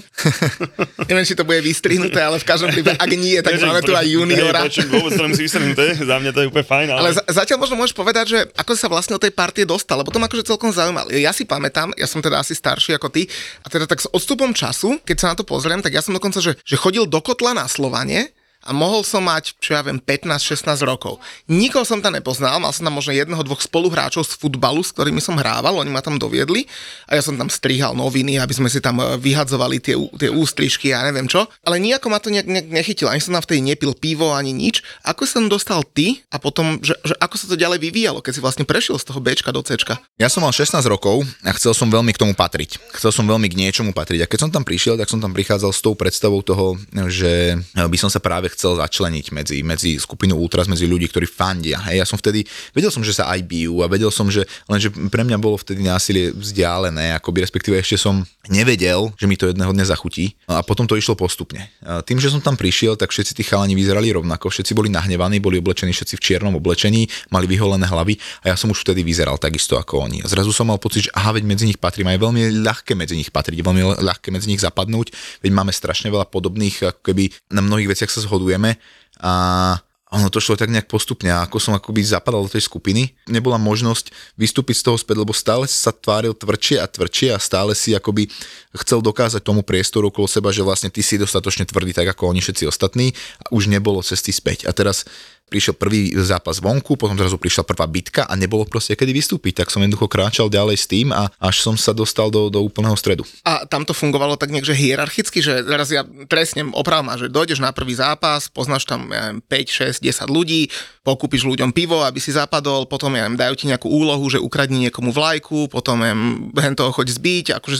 Neviem, či to bude vystrihnuté, ale v každom prípade, ak nie, tak máme tu aj juniora. Hej, vôbec to nemusí vystrihnuté, za mňa to je úplne fajn. Ale, ale za- zatiaľ možno môžeš povedať, že ako sa vlastne o tej partie dostal, lebo to ma akože celkom zaujímalo. Ja si pamätám, ja som teda asi starší ako ty, a teda tak s odstupom času, keď sa na to pozriem, tak ja som dokonca, že, že chodil do kotla na Slovanie, a mohol som mať, čo ja viem, 15-16 rokov. Nikoho som tam nepoznal, mal som tam možno jedného, dvoch spoluhráčov z futbalu, s ktorými som hrával, oni ma tam doviedli a ja som tam strihal noviny, aby sme si tam e, vyhadzovali tie, tie ústrižky a ja neviem čo. Ale nejako ma to nejak, nejak nechytilo, ani som tam vtedy nepil pivo, ani nič. Ako som dostal ty a potom, že, že ako sa to ďalej vyvíjalo, keď si vlastne prešiel z toho Bčka do Cčka? Ja som mal 16 rokov a chcel som veľmi k tomu patriť. Chcel som veľmi k niečomu patriť. A keď som tam prišiel, tak som tam prichádzal s tou predstavou toho, že by som sa práve chcel začleniť medzi, medzi skupinu ultras, medzi ľudí, ktorí fandia. Hej, ja som vtedy, vedel som, že sa aj bijú a vedel som, že lenže pre mňa bolo vtedy násilie vzdialené, akoby respektíve ešte som nevedel, že mi to jedného dňa zachutí a potom to išlo postupne. A tým, že som tam prišiel, tak všetci tí chalani vyzerali rovnako, všetci boli nahnevaní, boli oblečení všetci v čiernom oblečení, mali vyholené hlavy a ja som už vtedy vyzeral takisto ako oni. A zrazu som mal pocit, že aha, veď medzi nich patrím, aj veľmi ľahké medzi nich patriť, veľmi ľahké medzi nich zapadnúť, veď máme strašne veľa podobných, ako keby na mnohých veciach sa zhodujeme a ono to šlo tak nejak postupne ako som akoby zapadal do tej skupiny, nebola možnosť vystúpiť z toho späť, lebo stále sa tváril tvrdšie a tvrdšie a stále si akoby chcel dokázať tomu priestoru okolo seba, že vlastne ty si dostatočne tvrdý tak ako oni všetci ostatní a už nebolo cesty späť. A teraz prišiel prvý zápas vonku, potom zrazu prišla prvá bitka a nebolo proste kedy vystúpiť, tak som jednoducho kráčal ďalej s tým a až som sa dostal do, do úplného stredu. A tam to fungovalo tak nejak, hierarchicky, že teraz ja trestne opravom, že dojdeš na prvý zápas, poznáš tam ja neviem, 5, 6, 10 ľudí, pokúpiš ľuďom pivo, aby si zapadol, potom ja neviem, dajú ti nejakú úlohu, že ukradni niekomu vlajku, potom ja neviem, toho choď zbiť, akože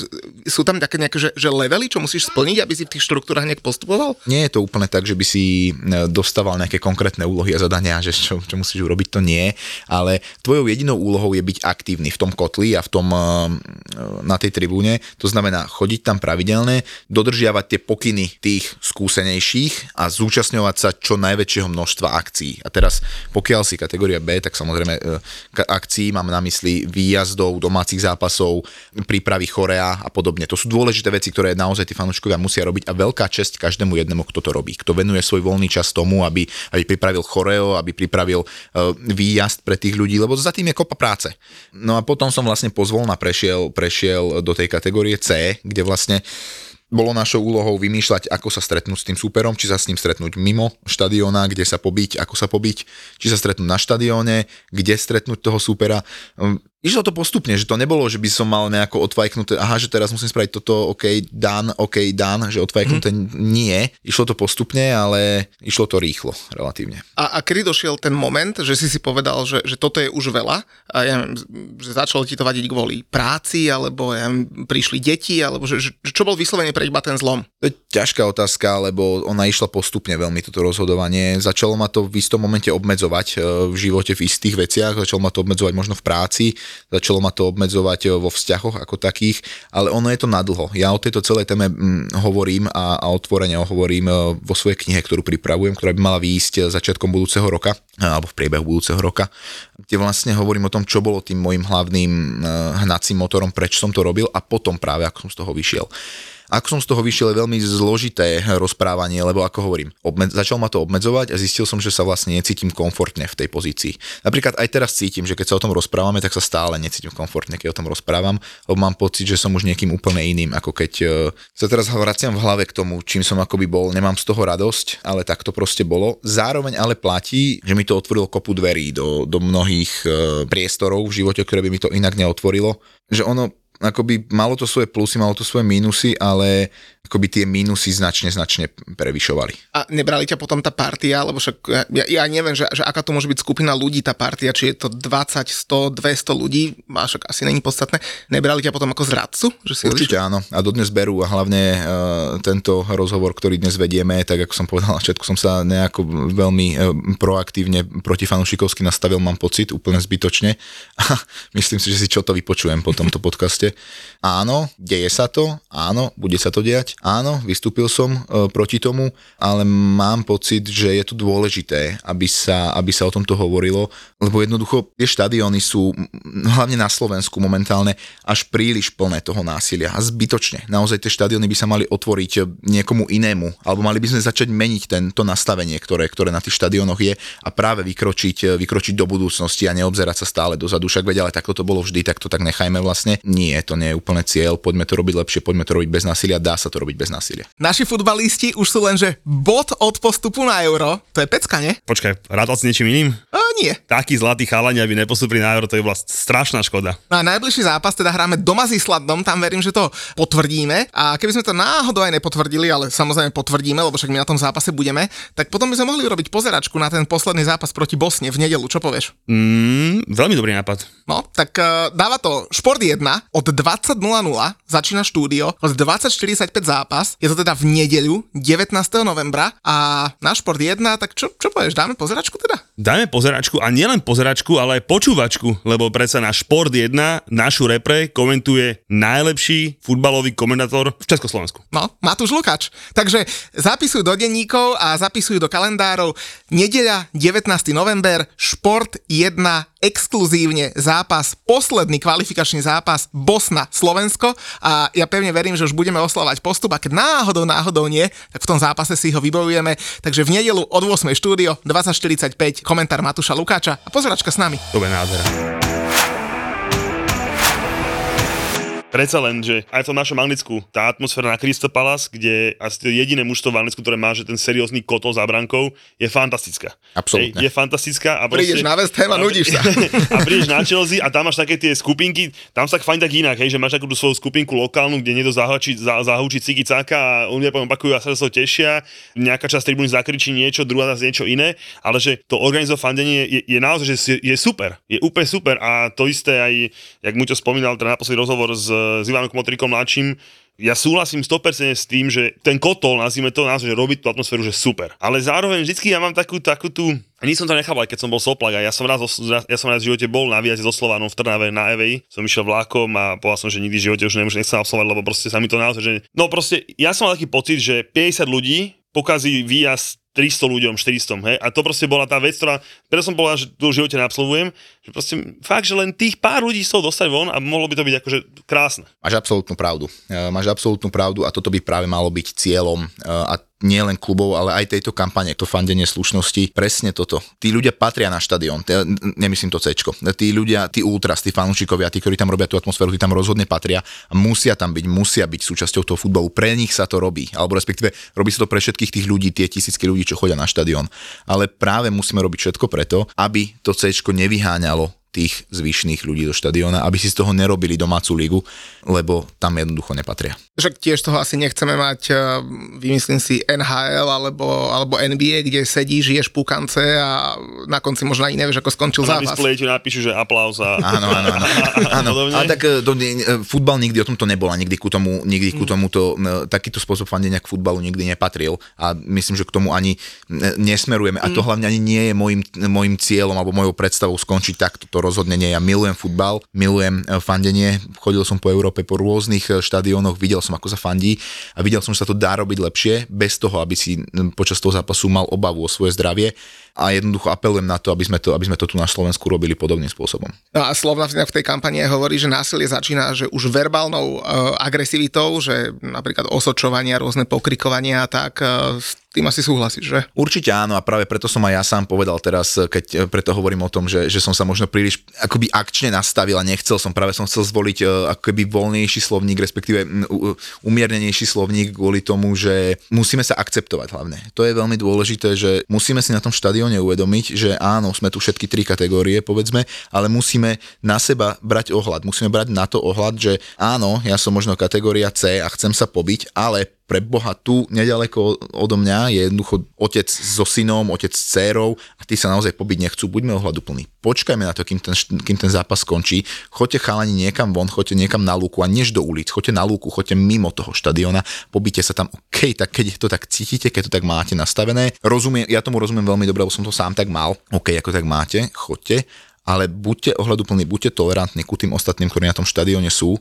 sú tam také nejaké, že, že levely, čo musíš splniť, aby si v tých štruktúrach nejak postupoval? Nie je to úplne tak, že by si e, dostával nejaké konkrétne úlohy a zadania, že čo, čo musíš urobiť, to nie. Ale tvojou jedinou úlohou je byť aktívny v tom kotli a v tom, eh, na tej tribúne. To znamená chodiť tam pravidelne, dodržiavať tie pokyny tých skúsenejších a zúčastňovať sa čo najväčšieho množstva akcií. A teraz, pokiaľ si kategória B, tak samozrejme eh, akcií mám na mysli výjazdov, domácich zápasov, prípravy chorea a podobne. To sú dôležité veci, ktoré naozaj tí fanúškovia musia robiť a veľká česť každému jednému, kto to robí. Kto venuje svoj voľný čas tomu, aby, aby pripravil choreo, aby pripravil e, výjazd pre tých ľudí, lebo za tým je kopa práce. No a potom som vlastne pozvolna prešiel, prešiel do tej kategórie C, kde vlastne bolo našou úlohou vymýšľať, ako sa stretnúť s tým súperom, či sa s ním stretnúť mimo štadióna, kde sa pobiť, ako sa pobiť, či sa stretnúť na štadióne, kde stretnúť toho súpera. Išlo to postupne, že to nebolo, že by som mal nejako odfajknuté, aha, že teraz musím spraviť toto, OK, dan, OK, dan, že odfajknuté mm. nie. Išlo to postupne, ale išlo to rýchlo, relatívne. A, a kedy došiel ten moment, že si si povedal, že, že toto je už veľa, a ja neviem, že začalo ti to vadiť kvôli práci, alebo ja neviem, prišli deti, alebo že, že, čo bol vyslovene pre iba ten zlom? To je ťažká otázka, lebo ona išla postupne veľmi toto rozhodovanie. Začalo ma to v istom momente obmedzovať e, v živote v istých veciach, začalo ma to obmedzovať možno v práci, začalo ma to obmedzovať eh, vo vzťahoch ako takých, ale ono je to nadlho. Ja o tejto celej téme mm, hovorím a, a otvorene hovorím eh, vo svojej knihe, ktorú pripravujem, ktorá by mala výjsť eh, začiatkom budúceho roka, alebo v priebehu budúceho roka, kde vlastne hovorím o tom, čo bolo tým môjim hlavným hnacím motorom, prečo som to robil a potom práve ako som z toho vyšiel. Ako som z toho vyšiel, je veľmi zložité rozprávanie, lebo ako hovorím, obmed- začal ma to obmedzovať a zistil som, že sa vlastne necítim komfortne v tej pozícii. Napríklad aj teraz cítim, že keď sa o tom rozprávame, tak sa stále necítim komfortne, keď o tom rozprávam, lebo mám pocit, že som už niekým úplne iným, ako keď uh, sa teraz vraciam v hlave k tomu, čím som akoby bol, nemám z toho radosť, ale tak to proste bolo. Zároveň ale platí, že mi to otvorilo kopu dverí do, do mnohých uh, priestorov v živote, ktoré by mi to inak neotvorilo. Že ono akoby malo to svoje plusy, malo to svoje mínusy, ale akoby tie mínusy značne, značne prevyšovali. A nebrali ťa potom tá partia, lebo však ja, ja neviem, že, že aká to môže byť skupina ľudí tá partia, či je to 20, 100, 200 ľudí, a však asi není podstatné. Nebrali ťa potom ako zradcu? Že si Určite áno. A dodnes berú a hlavne uh, tento rozhovor, ktorý dnes vedieme, tak ako som povedal na začiatku, som sa nejako veľmi uh, proaktívne proti fanúšikovsky nastavil, mám pocit, úplne zbytočne. A myslím si, že si čo to vypočujem po tomto podcaste. Áno, deje sa to, áno, bude sa to diať, Áno, vystúpil som e, proti tomu, ale mám pocit, že je to dôležité, aby sa, aby sa o tomto hovorilo, lebo jednoducho tie štadióny sú, hlavne na Slovensku momentálne, až príliš plné toho násilia a zbytočne. Naozaj tie štadióny by sa mali otvoriť niekomu inému, alebo mali by sme začať meniť tento nastavenie, ktoré, ktoré na tých štadiónoch je a práve vykročiť, vykročiť do budúcnosti a neobzerať sa stále dozadu. Však veď, ale takto to bolo vždy, tak to tak nechajme vlastne. Nie, to nie je úplne cieľ, poďme to robiť lepšie, poďme to robiť bez násilia, dá sa to robiť bez násilia. Naši futbalisti už sú lenže bod od postupu na euro. To je pecka, nie? Počkaj, rátal si niečím iným? A nie. Takí zlatí chalani, aby nepostupili na euro, to je vlastne strašná škoda. No a najbližší zápas teda hráme doma s Islandom, tam verím, že to potvrdíme. A keby sme to náhodou aj nepotvrdili, ale samozrejme potvrdíme, lebo však my na tom zápase budeme, tak potom by sme mohli urobiť pozeračku na ten posledný zápas proti Bosne v nedelu. Čo povieš? Mm, veľmi dobrý nápad. No, tak uh, dáva to Šport 1 od 20.00 začína štúdio, od 20.45 zápas, je to teda v nedeľu 19. novembra a na Šport 1, tak čo, čo povieš, dáme pozeračku teda? Dáme pozeračku a nielen pozeračku, ale aj počúvačku, lebo predsa na Šport 1 našu repre komentuje najlepší futbalový komentátor v Československu. No, Matúš Lukáč. Takže zapisuj do denníkov a zapisuj do kalendárov nedeľa 19. november Šport 1 exkluzívne zápas, posledný kvalifikačný zápas Bosna-Slovensko a ja pevne verím, že už budeme oslavať postup a keď náhodou, náhodou nie, tak v tom zápase si ho vybojujeme. Takže v nedelu od 8. štúdio 2045 komentár Matúša Lukáča a pozeračka s nami. Je nádhera. Predsa len, že aj v tom našom Anglicku, tá atmosféra na Crystal Palace, kde asi to jediné mužstvo v Anglicku, ktoré má že ten seriózny kotol za brankou, je fantastická. Absolutne. Je, je fantastická. A proste, prídeš na West Ham a nudíš sa. a prídeš na Chelsea a tam máš také tie skupinky, tam sa fajn tak inak, hej, že máš takú tú svoju skupinku lokálnu, kde niekto zahučí, zahučí cigy caka a ľudia potom opakujú a sa to tešia. Nejaká časť tribúny zakričí niečo, druhá zase niečo iné, ale že to organizované fandenie je, je naozaj že je super. Je úplne super a to isté aj, jak mu to spomínal teda naposledy rozhovor s s Ivanom Kmotrikom mladším, ja súhlasím 100% s tým, že ten kotol, nazvime to, nazvime, že robí tú atmosféru, že super. Ale zároveň vždycky ja mám takú, takú tú, ani som to nechal, keď som bol soplak a ja som raz, ja som raz v živote bol na výjazde so Slovanom v Trnave na Evej, som išiel vlákom a povedal som, že nikdy v živote už nemôžem nechcem absolvovať, lebo proste sa mi to naozaj, že... No proste, ja som mal taký pocit, že 50 ľudí pokazí výjazd 300 ľuďom, 400, hej? A to proste bola tá vec, ktorá, preto som povedal, že tu v živote neabsolvujem, že proste fakt, že len tých pár ľudí z dostať von a mohlo by to byť akože krásne. Máš absolútnu pravdu. E, máš absolútnu pravdu a toto by práve malo byť cieľom e, a nie len klubov, ale aj tejto kampane, to fandenie slušnosti, presne toto. Tí ľudia patria na štadión, nemyslím to C. Tí ľudia, tí ultras, tí fanúšikovia, tí, ktorí tam robia tú atmosféru, tí tam rozhodne patria a musia tam byť, musia byť súčasťou toho futbalu. Pre nich sa to robí, alebo respektíve robí sa to pre všetkých tých ľudí, tie tisícky ľudí, čo chodia na štadión. Ale práve musíme robiť všetko preto, aby to C nevyháňalo tých zvyšných ľudí do štadióna, aby si z toho nerobili domácu ligu, lebo tam jednoducho nepatria. Však tiež toho asi nechceme mať, eh, vymyslím si, NHL alebo, alebo NBA, kde sedíš, žiješ pukance a na konci možno ani nevieš, ako skončil Na zápas. displeji ti napíšu, že aplauz a... Áno, áno, áno. áno. Ale tak eh, to, nie- eh, futbal nikdy o tomto nebola, nikdy ku tomu, nikdy ku tomuto, eh, takýto spôsob fandenia k futbalu nikdy nepatril a myslím, že k tomu ani eh, nesmerujeme a to hlavne ani nie je môjim, môjim cieľom alebo mojou predstavou skončiť takto, to rozhodne. Ja milujem futbal, milujem eh, fandenie, chodil som po Európe po rôznych eh, štadiónoch, videl som, ako sa fandí a videl som, že sa to dá robiť lepšie, bez toho, aby si počas toho zápasu mal obavu o svoje zdravie a jednoducho apelujem na to, aby sme to, aby sme to tu na Slovensku robili podobným spôsobom. No a Slovna v tej kampani hovorí, že násilie začína že už verbálnou uh, agresivitou, že napríklad osočovania, rôzne pokrikovania a tak. Uh, s tým asi súhlasíš, že? Určite áno a práve preto som aj ja sám povedal teraz, keď eh, preto hovorím o tom, že, že som sa možno príliš akoby akčne nastavil a nechcel som, práve som chcel zvoliť eh, akoby voľnejší slovník, respektíve umiernenejší slovník kvôli tomu, že musíme sa akceptovať hlavne. To je veľmi dôležité, že musíme si na tom štadióne uvedomiť, že áno, sme tu všetky tri kategórie, povedzme, ale musíme na seba brať ohľad. Musíme brať na to ohľad, že áno, ja som možno kategória C a chcem sa pobiť, ale pre Boha tu nedaleko odo mňa je jednoducho otec so synom, otec s dcérou a tí sa naozaj pobiť nechcú. Buďme ohľaduplní. Počkajme na to, kým ten, kým ten zápas skončí. Choďte chalani niekam von, choďte niekam na lúku a než do ulic. Choďte na lúku, choďte mimo toho štadiona, pobite sa tam. OK, tak keď to tak cítite, keď to tak máte nastavené. Rozumiem, ja tomu rozumiem veľmi dobre, lebo som to sám tak mal. OK, ako tak máte, choďte ale buďte ohľaduplní, buďte tolerantní ku tým ostatným, ktorí na tom štadióne sú,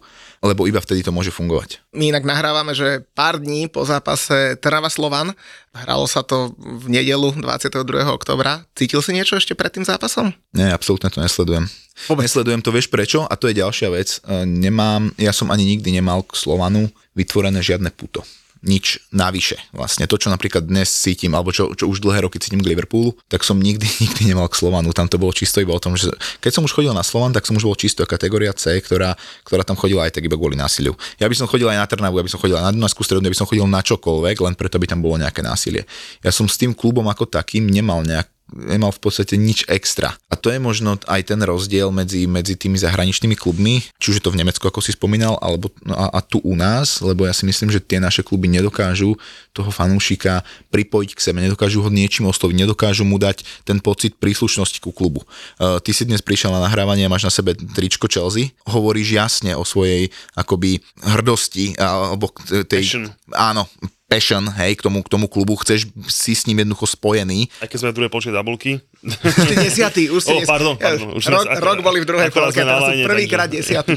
lebo iba vtedy to môže fungovať. My inak nahrávame, že pár dní po zápase Trnava Slovan, hralo sa to v nedelu 22. oktobra. Cítil si niečo ešte pred tým zápasom? Nie, absolútne to nesledujem. Vôbec. Nesledujem to, vieš prečo? A to je ďalšia vec. E, Nemám, ja som ani nikdy nemal k Slovanu vytvorené žiadne puto nič navyše. Vlastne to, čo napríklad dnes cítim, alebo čo, čo už dlhé roky cítim k Liverpoolu, tak som nikdy, nikdy nemal k Slovanu. Tam to bolo čisto iba o tom, že keď som už chodil na Slovan, tak som už bol čisto kategória C, ktorá, ktorá tam chodila aj tak iba kvôli násiliu. Ja by som chodil aj na Trnavu, ja by som chodil aj na Dunajskú strednú, ja by som chodil na čokoľvek, len preto by tam bolo nejaké násilie. Ja som s tým klubom ako takým nemal nejak nemal v podstate nič extra. A to je možno aj ten rozdiel medzi, medzi tými zahraničnými klubmi, či už je to v Nemecku, ako si spomínal, alebo no a, a tu u nás, lebo ja si myslím, že tie naše kluby nedokážu toho fanúšika pripojiť k sebe, nedokážu ho niečím osloviť, nedokážu mu dať ten pocit príslušnosti ku klubu. Uh, ty si dnes prišiel na nahrávanie a máš na sebe tričko Chelsea, hovoríš jasne o svojej akoby hrdosti alebo tej... Passion. Áno, passion, hej, k tomu, k tomu klubu, chceš si s ním jednoducho spojený. Aj keď sme v druhej počet tabulky. Už ste desiatý, už ste Oh, pardon, pardon, už rok, rok boli v druhej polke, teraz sú prvýkrát desiatý.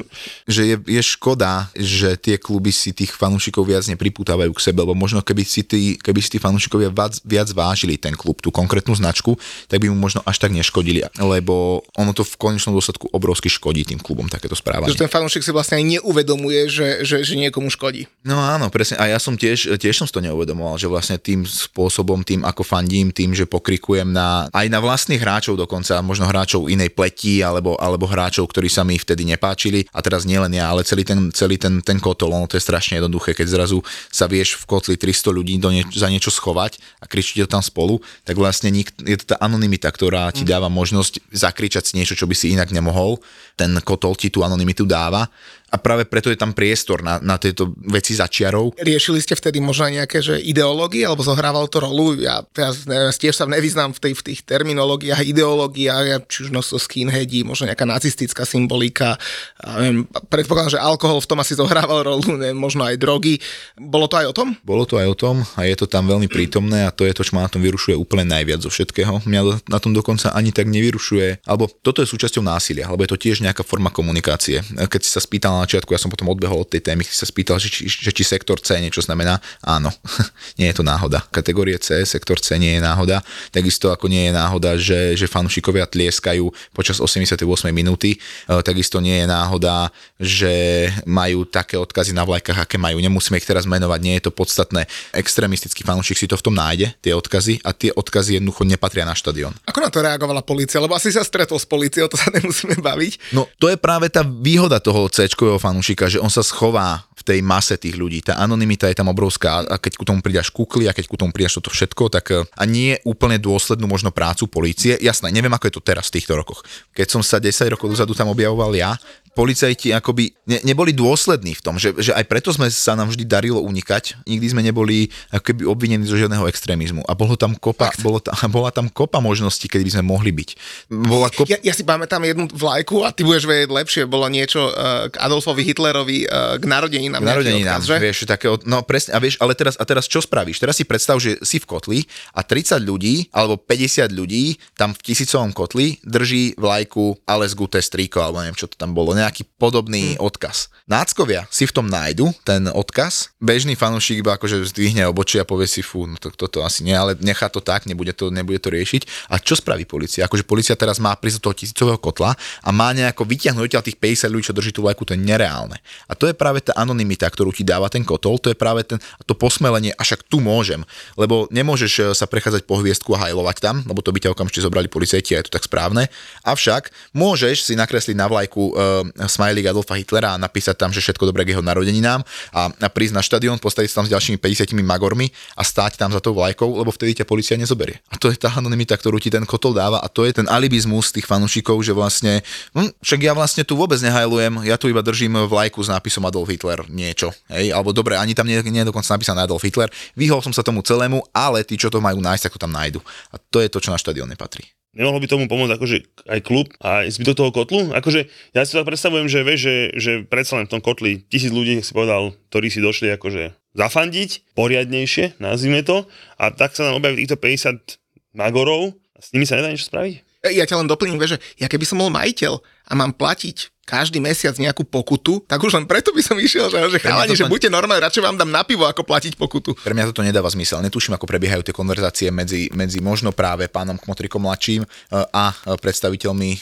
že je, je škoda, že tie kluby si tých fanúšikov viac nepripútavajú k sebe, lebo možno keby si tí, keby si tí fanúšikovia viac, viac vážili ten klub, tú konkrétnu značku, tak by mu možno až tak neškodili, lebo ono to v konečnom dôsledku obrovsky škodí tým klubom takéto správanie. Že ten fanúšik si vlastne aj neuvedomuje, že, že, že niekomu škodí. No áno, presne. A ja som tiež, tiež som si to neuvedomoval, že vlastne tým spôsobom, tým ako fandím, tým, že pokrikujem na, aj na vlastných hráčov dokonca, možno hráčov inej pleti, alebo, alebo hráčov, ktorí sa mi vtedy nepáčili. A teraz nielen ja, ale celý ten, celý ten, ten kotol, ono to je strašne jednoduché, keď zrazu sa vieš v kotli 300 ľudí do nie, za niečo schovať a kričíte to tam spolu, tak vlastne nik, je to tá anonymita, ktorá ti dáva možnosť zakričať si niečo, čo by si inak nemohol. Ten kotol ti tú anonymitu dáva a práve preto je tam priestor na, na tieto veci za čiarou. Riešili ste vtedy možno nejaké že ideológie, alebo zohrávalo to rolu? Ja teraz neviem, tiež sa nevyznám v, tej, v tých terminológiách, ideológiách, či už no so skinheadi, možno nejaká nacistická symbolika. Ja neviem, predpokladám, že alkohol v tom asi zohrával rolu, neviem, možno aj drogy. Bolo to aj o tom? Bolo to aj o tom a je to tam veľmi prítomné a to je to, čo ma na tom vyrušuje úplne najviac zo všetkého. Mňa na tom dokonca ani tak nevyrušuje, alebo toto je súčasťou násilia, alebo je to tiež nejaká forma komunikácie. Keď si sa spýtal na na začiatku, ja som potom odbehol od tej témy, si sa spýtal, že či, že či sektor C niečo znamená. Áno, nie je to náhoda. Kategórie C, sektor C nie je náhoda. Takisto ako nie je náhoda, že, že fanúšikovia tlieskajú počas 88 minúty. E, takisto nie je náhoda, že majú také odkazy na vlajkách, aké majú. Nemusíme ich teraz menovať, nie je to podstatné. Extrémistický fanúšik si to v tom nájde, tie odkazy, a tie odkazy jednoducho nepatria na štadión. Ako na to reagovala policia? Lebo asi sa stretol s policiou, to sa nemusíme baviť. No to je práve tá výhoda toho c fanúšika, že on sa schová v tej mase tých ľudí. Tá anonimita je tam obrovská a keď ku tomu pridaš kukly a keď ku tomu pridaš toto všetko, tak e, a nie úplne dôslednú možno prácu polície. Jasné, neviem ako je to teraz v týchto rokoch. Keď som sa 10 rokov dozadu tam objavoval ja, policajti akoby ne, neboli dôslední v tom, že, že aj preto sme sa nám vždy darilo unikať. Nikdy sme neboli ako keby obvinení zo žiadneho extrémizmu. A bolo tam kopa, bolo ta, bola tam kopa možností, kedy by sme mohli byť. Bola kop... ja, ja, si pamätám jednu vlajku a ty budeš vedieť lepšie. Bolo niečo uh, k Adolfovi Hitlerovi uh, k narodeninám. K narodeninám, odkaz, že? vieš, také, no presne, a vieš, ale teraz, a teraz čo spravíš? Teraz si predstav, že si v kotli a 30 ľudí alebo 50 ľudí tam v tisícovom kotli drží vlajku Ales Gute Striko, alebo neviem, čo to tam bolo nejaký podobný hmm. odkaz. Náckovia si v tom nájdu ten odkaz, bežný fanúšik iba akože zdvihne obočie a povie si, fú, no to, toto asi nie, ale nechá to tak, nebude to, nebude to riešiť. A čo spraví policia? Akože policia teraz má prísť do toho tisícového kotla a má nejako vyťahnuť tých 50 ľudí, čo drží tú vlajku, to je nereálne. A to je práve tá anonimita, ktorú ti dáva ten kotol, to je práve ten, to posmelenie, a však tu môžem, lebo nemôžeš eh, sa prechádzať po hviezdku a hajlovať tam, lebo to by ťa okamžite zobrali policajti a je to tak správne. Avšak môžeš si nakresliť na vlajku uh, smajlík Adolfa Hitlera a napísať tam, že všetko dobré k jeho narodeninám a, a prísť na štadión, postaviť sa tam s ďalšími 50 magormi a stáť tam za tou vlajkou, lebo vtedy ťa policia nezoberie. A to je tá anonimita, ktorú ti ten kotol dáva a to je ten alibizmus tých fanúšikov, že vlastne, hm, však ja vlastne tu vôbec nehajlujem, ja tu iba držím vlajku s nápisom Adolf Hitler niečo, hej, alebo dobre, ani tam nie, nie je dokonca napísané Adolf Hitler, vyhol som sa tomu celému, ale tí, čo to majú nájsť, tak to tam nájdu. A to je to, čo na štadión nepatrí. Nemohlo by tomu pomôcť akože aj klub a zbytok toho kotlu? Akože ja si to predstavujem, že vieš, že, že predsa len v tom kotli tisíc ľudí, si povedal, ktorí si došli akože zafandiť, poriadnejšie, nazvime to, a tak sa nám objaví týchto 50 magorov a s nimi sa nedá niečo spraviť? Ja ťa len doplním, že ja keby som bol majiteľ a mám platiť každý mesiac nejakú pokutu, tak už len preto by som išiel, že, že chalani, že buďte normálni, radšej vám dám na pivo, ako platiť pokutu. Pre mňa toto nedáva zmysel. Netuším, ako prebiehajú tie konverzácie medzi, medzi možno práve pánom Kmotrikom mladším e, a predstaviteľmi e,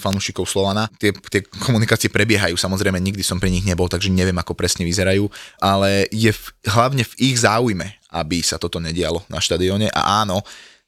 fanúšikov Slovana. Tie, tie komunikácie prebiehajú, samozrejme, nikdy som pri nich nebol, takže neviem, ako presne vyzerajú, ale je v, hlavne v ich záujme, aby sa toto nedialo na štadióne a áno,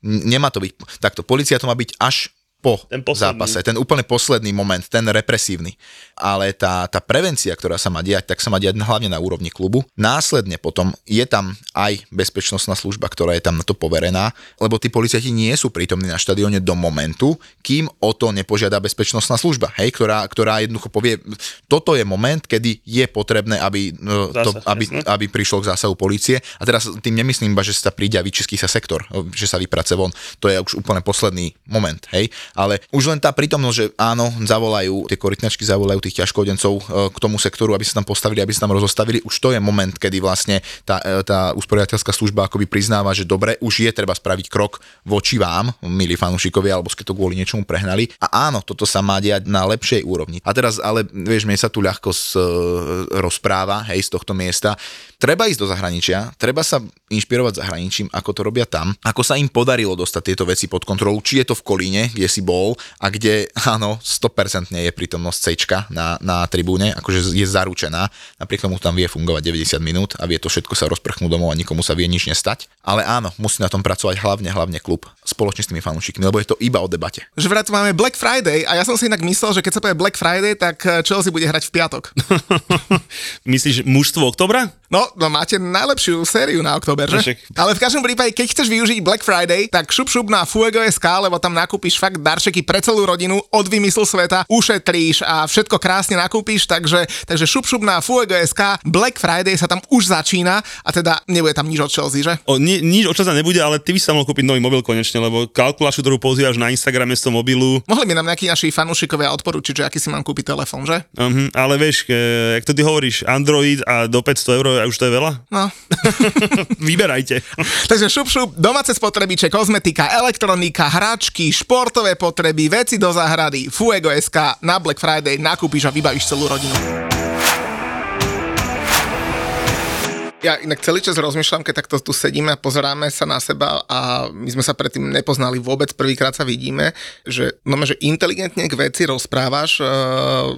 nemá to byť, takto, policia to má byť až po ten zápase, ten úplne posledný moment, ten represívny. Ale tá, tá prevencia, ktorá sa má diať, tak sa má diať hlavne na úrovni klubu. Následne potom je tam aj bezpečnostná služba, ktorá je tam na to poverená, lebo tí policajti nie sú prítomní na štadióne do momentu, kým o to nepožiada bezpečnostná služba, hej, ktorá, ktorá jednoducho povie, toto je moment, kedy je potrebné, aby, no, to, aby, aby prišlo k zásahu policie. A teraz tým nemyslím iba, že sa príde a vyčistí sa sektor, že sa vyprace von. To je už úplne posledný moment, hej ale už len tá prítomnosť, že áno, zavolajú, tie korytnačky zavolajú tých ťažkodencov e, k tomu sektoru, aby sa tam postavili, aby sa tam rozostavili, už to je moment, kedy vlastne tá, e, tá usporiadateľská služba akoby priznáva, že dobre, už je treba spraviť krok voči vám, milí fanúšikovia, alebo ste to kvôli niečomu prehnali. A áno, toto sa má diať na lepšej úrovni. A teraz, ale vieš, mne sa tu ľahko z, e, rozpráva, hej, z tohto miesta. Treba ísť do zahraničia, treba sa inšpirovať zahraničím, ako to robia tam, ako sa im podarilo dostať tieto veci pod kontrolu, či je to v Kolíne, kde si bol a kde, áno, 100% je prítomnosť C na, na tribúne, akože je zaručená, napriek tomu tam vie fungovať 90 minút a vie to všetko sa rozprchnúť domov a nikomu sa vie nič nestať. Ale áno, musí na tom pracovať hlavne, hlavne klub spoločne s tými fanúšikmi, lebo je to iba o debate. Že vrát máme Black Friday a ja som si inak myslel, že keď sa povie Black Friday, tak eh, Chelsea bude hrať v piatok. Myslíš mužstvo oktobra? No, no máte najlepšiu sériu na október, že? Ale v každom prípade, keď chceš využiť Black Friday, tak šup šup na Fuego.sk, lebo tam nakúpiš fakt darčeky pre celú rodinu od vymyslu sveta, ušetríš a všetko krásne nakúpiš, takže, takže šup šup na Fuego.sk, Black Friday sa tam už začína a teda nebude tam nič od Chelsea, že? O, ni, nič od Chelsea nebude, ale ty by si sa mohol kúpiť nový mobil konečne, lebo kalkulačku, ktorú pozývaš na Instagrame z toho mobilu. Mohli by nám nejakí naši fanúšikovia odporučiť, že aký si mám kúpiť telefón, že? Uh-huh, ale vieš, ke, jak to ty hovoríš, Android a do 500 eur už to je veľa? No. Vyberajte. Takže šup, šup, domáce spotrebiče, kozmetika, elektronika, hračky, športové potreby, veci do záhrady, Fuego.sk, na Black Friday nakúpiš a vybavíš celú rodinu. Ja inak celý čas rozmýšľam, keď takto tu sedíme a pozeráme sa na seba a my sme sa predtým nepoznali vôbec, prvýkrát sa vidíme, že, no, že inteligentne k veci rozprávaš, e,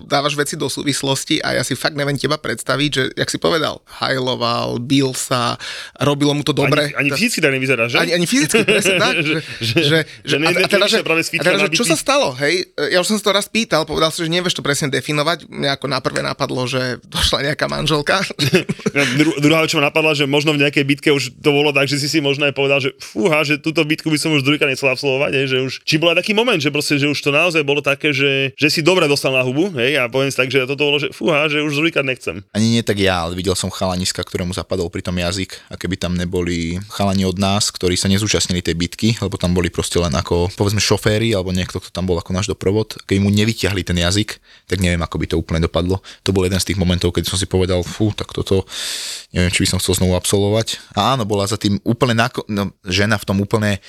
dávaš veci do súvislosti a ja si fakt neviem teba predstaviť, že, jak si povedal, hajloval, bil sa, robilo mu to dobre. Ani, ani fyzicky tak nevyzerá, že? Ani, ani fyzicky, presne tak. že, že, že, že, a, a teda, že, a že čo sa stalo, hej? Ja už som si to raz pýtal, povedal si, že nevieš to presne definovať. Mne ako na prvé napadlo, že došla nejaká manželka. druhá čo napadla, že možno v nejakej bitke už to bolo tak, že si si možno aj povedal, že fúha, že túto bitku by som už druhýkrát nechcel absolvovať, že už, či bol aj taký moment, že proste, že už to naozaj bolo také, že, že si dobre dostal na hubu, hej, a poviem si tak, že toto bolo, že fúha, že už druhýkrát nechcem. Ani nie tak ja, ale videl som chalaniska, ktorému zapadol pri tom jazyk a keby tam neboli chalani od nás, ktorí sa nezúčastnili tej bitky, lebo tam boli proste len ako, povedzme, šoféry alebo niekto, kto tam bol ako náš doprovod, keď mu nevyťahli ten jazyk, tak neviem, ako by to úplne dopadlo. To bol jeden z tých momentov, keď som si povedal, fú, tak toto, neviem, či som chcel znovu absolvovať. A áno, bola za tým úplne, nako- no, žena v tom úplne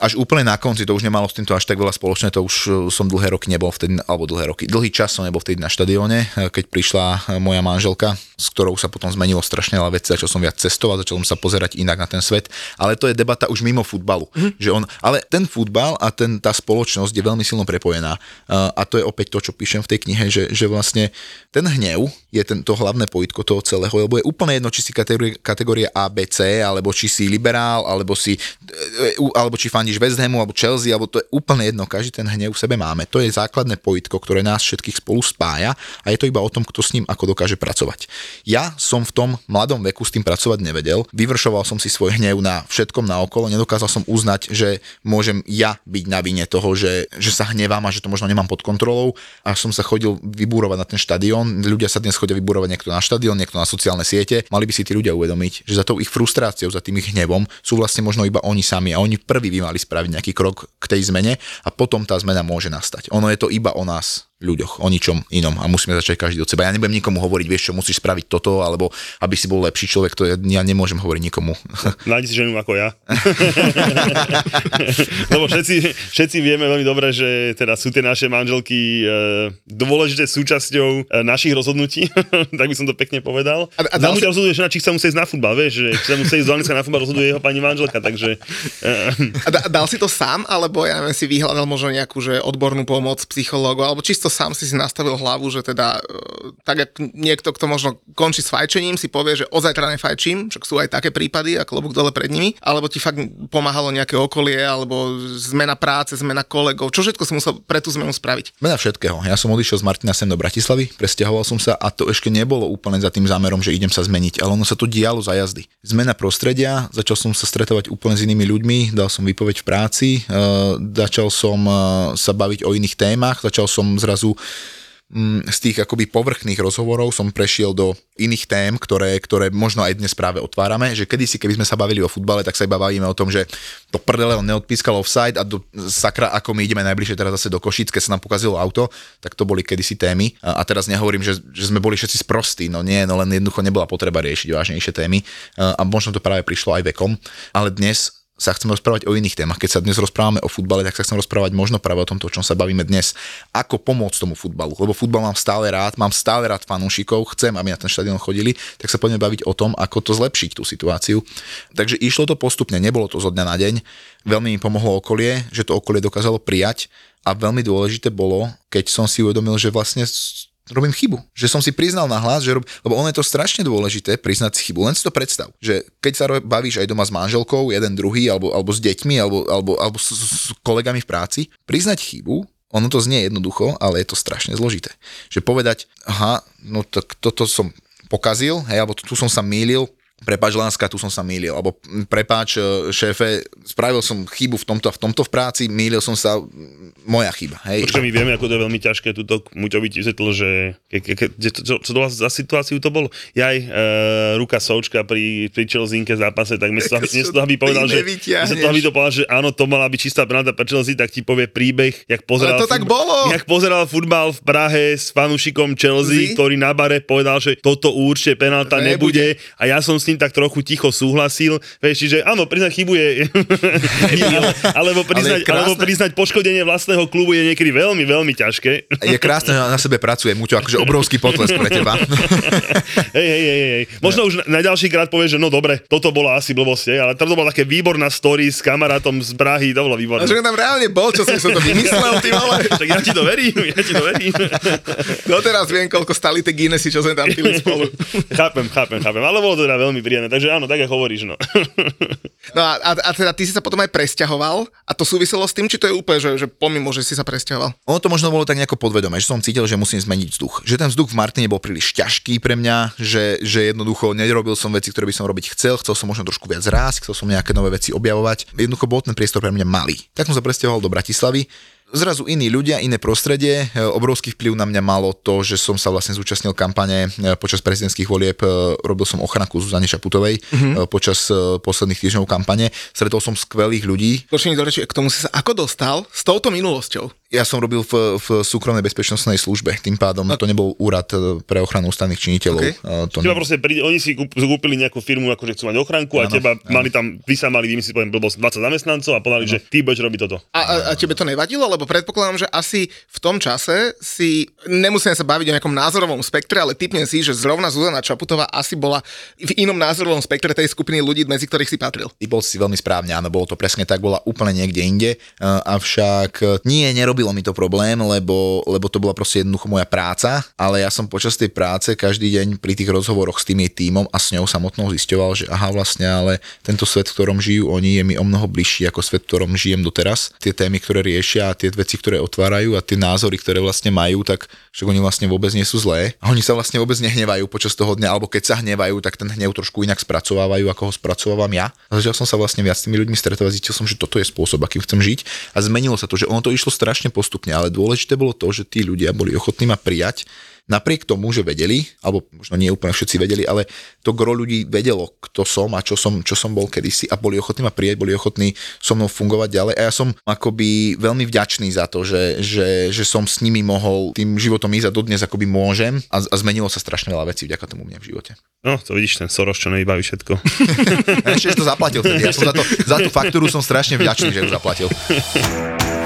až úplne na konci, to už nemalo s týmto až tak veľa spoločné, to už e, som dlhé roky nebol vtedy, alebo dlhé roky, dlhý čas som nebol vtedy na štadióne, e, keď prišla e, moja manželka, s ktorou sa potom zmenilo strašne veľa veci, začal som viac cestovať, začal som sa pozerať inak na ten svet, ale to je debata už mimo futbalu. Mm. Že on, ale ten futbal a ten, tá spoločnosť je veľmi silno prepojená a to je opäť to, čo píšem v tej knihe, že, že vlastne ten hnev je ten, to hlavné pojitko toho celého, lebo je úplne jedno, či si kategórie, kategórie A, B, C, alebo či si liberál, alebo, si, alebo či fandíš West Hamu alebo Chelsea, alebo to je úplne jedno, každý ten hnev v sebe máme. To je základné pojitko, ktoré nás všetkých spolu spája a je to iba o tom, kto s ním ako dokáže pracovať. Ja som v tom mladom veku s tým pracovať nevedel, vyvršoval som si svoj hnev na všetkom naokolo, nedokázal som uznať, že môžem ja byť na vine toho, že, že sa hnevám a že to možno nemám pod kontrolou a som sa chodil vybúrovať na ten štadión. Ľudia sa dnes chodia vybúrovať niekto na štadión, niekto na sociálne siete. Mali by si tí ľudia uvedomiť, že za tou ich frustráciou, za tým ich hnevom sú vlastne možno iba oni sami a oni prví mali spraviť nejaký krok k tej zmene a potom tá zmena môže nastať. Ono je to iba o nás ľuďoch, o ničom inom a musíme začať každý od seba. Ja nebudem nikomu hovoriť, vieš čo, musíš spraviť toto, alebo aby si bol lepší človek, to ja, ja nemôžem hovoriť nikomu. Nájdi si ženu ako ja. Lebo všetci, všetci vieme veľmi dobre, že teda sú tie naše manželky e, dôležité súčasťou e, našich rozhodnutí, tak by som to pekne povedal. A, a dal si... rozhoduje žena, či chce musieť na futbal, vieš, že či sa musí ísť do Anglicka na futbal, rozhoduje jeho pani manželka, takže... E, a da, dal si to sám, alebo ja neviem, si vyhľadal možno nejakú že odbornú pomoc psychológu, alebo čisto sám si si nastavil hlavu, že teda e, tak jak niekto, kto možno končí s fajčením, si povie, že ozajtra nefajčím, však sú aj také prípady a klobúk dole pred nimi, alebo ti fakt pomáhalo nejaké okolie, alebo zmena práce, zmena kolegov, čo všetko si musel pre tú zmenu spraviť? Zmena všetkého. Ja som odišiel z Martina sem do Bratislavy, presťahoval som sa a to ešte nebolo úplne za tým zámerom, že idem sa zmeniť, ale ono sa to dialo za jazdy. Zmena prostredia, začal som sa stretovať úplne s inými ľuďmi, dal som výpoveď v práci, uh, začal som uh, sa baviť o iných témach, začal som zrazu zrazu mm, z tých akoby povrchných rozhovorov som prešiel do iných tém, ktoré, ktoré možno aj dnes práve otvárame, že kedysi, keby sme sa bavili o futbale, tak sa iba bavíme o tom, že to prdele on neodpískal offside a do sakra, ako my ideme najbližšie teraz zase do Košic, keď sa nám pokazilo auto, tak to boli kedysi témy. A, a teraz nehovorím, že, že sme boli všetci sprostí, no nie, no len jednoducho nebola potreba riešiť vážnejšie témy a možno to práve prišlo aj vekom, ale dnes sa chcem rozprávať o iných témach. Keď sa dnes rozprávame o futbale, tak sa chcem rozprávať možno práve o tomto, o čom sa bavíme dnes. Ako pomôcť tomu futbalu. Lebo futbal mám stále rád, mám stále rád fanúšikov, chcem, aby na ten štadión chodili, tak sa poďme baviť o tom, ako to zlepšiť tú situáciu. Takže išlo to postupne, nebolo to zo dňa na deň. Veľmi mi pomohlo okolie, že to okolie dokázalo prijať a veľmi dôležité bolo, keď som si uvedomil, že vlastne robím chybu. Že som si priznal na hlas, že rob... lebo ono je to strašne dôležité priznať si chybu. Len si to predstav, že keď sa bavíš aj doma s manželkou, jeden druhý, alebo, alebo s deťmi, alebo, alebo, alebo s, s kolegami v práci, priznať chybu, ono to znie jednoducho, ale je to strašne zložité. Že povedať, aha, no tak toto som pokazil, hej, alebo tu som sa mýlil, prepáč Láska, tu som sa mýlil, alebo prepáč e, šéfe, spravil som chybu v tomto a v tomto v práci, mýlil som sa, moja chyba. Hej. Počkaj, my vieme, ako to je veľmi ťažké, túto Muťovi ti vysvetlil, že ke, ke, ke, čo, čo to za situáciu to bolo? Jaj, e, ruka Součka pri, pri Chelseainke zápase, tak miesto, miesto aby povedal, že, miesto aby to povedal, že áno, to mala byť čistá penálta pre Chelsea, tak ti povie príbeh, jak pozeral, Ale to tak bolo. jak pozeral futbal v Prahe s fanúšikom Chelsea, Zí? ktorý na bare povedal, že toto určite penálta nebude. nebude a ja som s ním tak trochu ticho súhlasil, vieš, čiže áno, priznať chybu je, ale, alebo, priznať, Ale krásne. alebo priznať poškodenie vlastného klubu je niekedy veľmi, veľmi ťažké. Je krásne, že na sebe pracuje, Muťo, akože obrovský potles pre teba. hej, hej, hej, hej. Možno už na, na ďalší krát povieš, že no dobre, toto bolo asi blbosť, hej, ale to bola také výborná story s kamarátom z Prahy, to bolo A výborné. že tam reálne bol, čo som to vymyslel, ty vole. Tak ja ti to verím, ja ti to verím. Doteraz viem, koľko stali tie Guinnessy, čo sme tam pili spolu. chápem, chápem, chápem, ale bolo to teda veľmi príjemné, takže áno, tak ako hovoríš, no. No a, a, a teda ty si sa potom aj presťahoval a to súviselo s tým, či to je úplne, že, že pomimo, že si sa presťahoval. Ono to možno bolo tak nejako podvedome, že som cítil, že musím zmeniť vzduch. Že ten vzduch v Martine bol príliš ťažký pre mňa, že, že jednoducho nerobil som veci, ktoré by som robiť chcel, chcel som možno trošku viac rásť, chcel som nejaké nové veci objavovať. Jednoducho bol ten priestor pre mňa malý. Tak som sa presťahoval do Bratislavy. Zrazu iní ľudia, iné prostredie. E, Obrovský vplyv na mňa malo to, že som sa vlastne zúčastnil kampane e, počas prezidentských volieb. e, Robil som ochranku Zuzane Šaputovej mm-hmm. počas posledných týždňov kampane. Stretol som skvelých ľudí, reči, k tomu si sa ako dostal s touto minulosťou? Ja som robil v, v súkromnej bezpečnostnej službe, tým pádom to nebol úrad e, pre ochranu ústavných činiteľov. Ok. E, To Teba ne... proste príde, oni si kúp- kúpili nejakú firmu, akože chcú mať ochranku a teba áno. mali tam, vy sa mali vymyslieť, poviem, blbosť, 20 zamestnancov a povedali, že ty budeš robiť toto. A, a, a tebe to nevadilo? Lebo predpokladám, že asi v tom čase si, nemusíme sa baviť o nejakom názorovom spektre, ale typnem si, že zrovna Zuzana Čaputová asi bola v inom názorovom spektre tej skupiny ľudí, medzi ktorých si patril. Ty bol si veľmi správne, áno, bolo to presne tak, bola úplne niekde inde, e, avšak nie, nerobilo mi to problém, lebo, lebo to bola proste jednoducho moja práca, ale ja som počas tej práce každý deň pri tých rozhovoroch s tým jej tímom a s ňou samotnou zisťoval, že aha, vlastne, ale tento svet, v ktorom žijú oni, je mi o mnoho bližší ako svet, v ktorom žijem doteraz. Tie témy, ktoré riešia a tie veci, ktoré otvárajú a tie názory, ktoré vlastne majú, tak však oni vlastne vôbec nie sú zlé. A oni sa vlastne vôbec nehnevajú počas toho dňa, alebo keď sa hnevajú, tak ten hnev trošku inak spracovávajú, ako ho spracovávam ja. A začal som sa vlastne viac s tými ľuďmi stretovať, zistil som, že toto je spôsob, akým chcem žiť. A zmenilo sa to, že ono to išlo strašne postupne, ale dôležité bolo to, že tí ľudia boli ochotní ma prijať, napriek tomu, že vedeli, alebo možno nie úplne všetci vedeli, ale to gro ľudí vedelo, kto som a čo som, čo som bol kedysi a boli ochotní ma prijať, boli ochotní so mnou fungovať ďalej a ja som akoby veľmi vďačný za to, že, že, že som s nimi mohol tým životom ísť a dodnes akoby môžem a, a zmenilo sa strašne veľa vecí vďaka tomu mne v živote. No, to vidíš, ten Soros, čo nevybaví všetko. Ešte, to zaplatil vtedy. Ja som za, to, za tú faktúru som strašne vďačný, že ju zaplatil.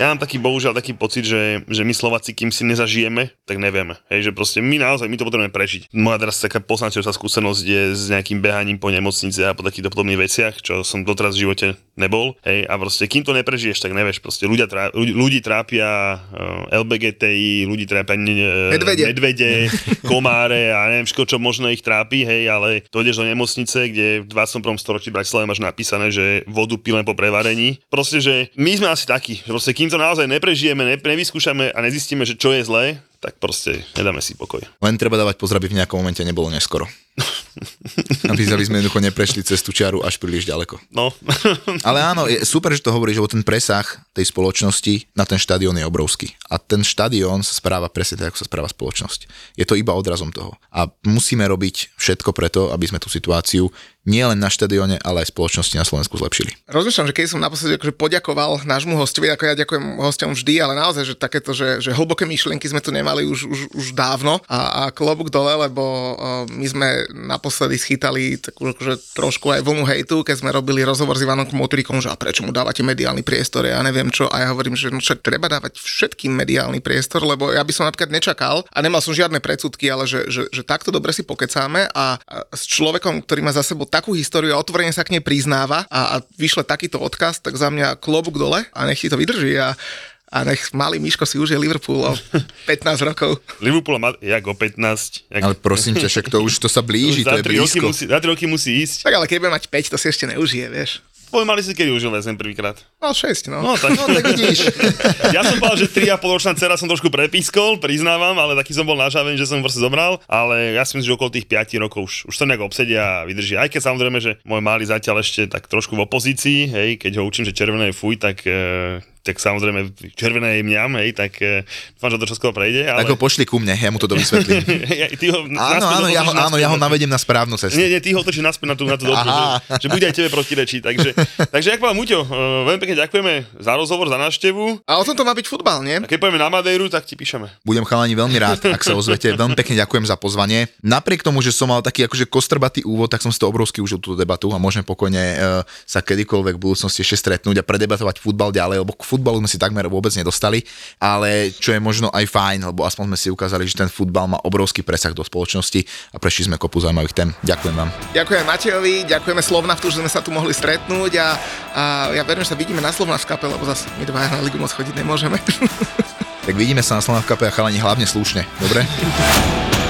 Ja mám taký, bohužiaľ, taký pocit, že, že my Slováci, kým si nezažijeme, tak nevieme. Hej, že proste my naozaj, my to potrebujeme prežiť. Moja teraz taká poznačujúca skúsenosť je s nejakým behaním po nemocnici a po takýchto podobných veciach, čo som doteraz v živote nebol. Hej, a proste, kým to neprežiješ, tak nevieš. Proste ľudia trá, ľudí, ľudí trápia uh, LBGTI, ľudí trápia uh, Medvede. medvede komáre a neviem všetko, čo možno ich trápi, hej, ale dojdeš do nemocnice, kde v 21. storočí v Bratislave máš napísané, že vodu pí len po prevarení. Proste, že my sme asi takí, že proste kým to naozaj neprežijeme, ne, nevyskúšame a nezistíme, že čo je zlé, tak proste nedáme si pokoj. Len treba dávať pozor, aby v nejakom momente nebolo neskoro. Aby, aby sme jednoducho neprešli cez tú čiaru až príliš ďaleko. No, Ale áno, je super, že to hovoríš, lebo ten presah tej spoločnosti na ten štadión je obrovský. A ten štadión sa správa presne tak, ako sa správa spoločnosť. Je to iba odrazom toho. A musíme robiť všetko preto, aby sme tú situáciu nie len na štadióne, ale aj spoločnosti na Slovensku zlepšili. Rozmýšľam, že keď som naposledy akože poďakoval nášmu hostovi, ako ja ďakujem hostom vždy, ale naozaj, že takéto, že, že hlboké myšlienky sme tu nemali už, už, už dávno. A, a klobúk dole, lebo my sme naposledy schytali takú akože trošku aj vlnu hejtu, keď sme robili rozhovor s Ivanom Kmotrikom, že a prečo mu dávate mediálny priestor, ja neviem čo, a ja hovorím, že no treba dávať všetkým mediálny priestor, lebo ja by som napríklad nečakal a nemal som žiadne predsudky, ale že, že, že takto dobre si pokecáme a, a s človekom, ktorý má za sebou takú históriu a otvorene sa k nej priznáva a, a vyšle takýto odkaz, tak za mňa klobúk dole a nech ti to vydrží a, a nech malý Miško si užije Liverpool o 15 rokov. Liverpool má, jak o 15, jak, Ale prosím ťa, však to už to sa blíži, za, to je 3 roky blízko. musí, za 3 roky musí ísť. Tak ale keď bude mať 5, to si ešte neužije, vieš. Mali si kedy užil väzen prvýkrát. No 6, no. No, tak, No tak vidíš. ja som povedal, že 3,5 ročná dcera som trošku prepískol, priznávam, ale taký som bol nažavený, že som proste zobral, ale ja si myslím, že okolo tých 5 rokov už, už to nejak obsedia a vydrží. Aj keď samozrejme, že môj malý zatiaľ ešte tak trošku v opozícii, hej, keď ho učím, že červené je fuj, tak e, tak samozrejme červené je mňam, hej, tak e, dúfam, že to čoskoro prejde. Ale... Tak ho pošli ku mne, ja mu to dovysvetlím. ja, ty ho áno, áno, ja ho, áno, ja ho navedem na správnu cestu. Nie, nie, ty ho otočíš naspäť na tú, na tú dobrú, že, že, bude aj tebe protirečiť. Takže, takže jak vám, Muťo, uh, veľmi pekne ďakujeme za rozhovor, za návštevu. A o tom to má byť futbal, nie? A keď pojeme na Madejru, tak ti píšeme. Budem chalani veľmi rád, ak sa ozvete. Veľmi pekne ďakujem za pozvanie. Napriek tomu, že som mal taký akože kostrbatý úvod, tak som si to obrovsky užil túto debatu a môžeme pokojne uh, sa kedykoľvek v budúcnosti ešte stretnúť a predebatovať futbal ďalej, lebo k futbalu sme si takmer vôbec nedostali, ale čo je možno aj fajn, lebo aspoň sme si ukázali, že ten futbal má obrovský presah do spoločnosti a prešli sme kopu zaujímavých tém. Ďakujem vám. Ďakujem Matejovi, ďakujeme Slovnaftu, že sme sa tu mohli stretnúť a, a ja verím, že sa vidíme na Slovnavskape, lebo zase my dva na ligu moc chodiť nemôžeme. tak vidíme sa na Slovnavkape a chalani hlavne slušne, dobre?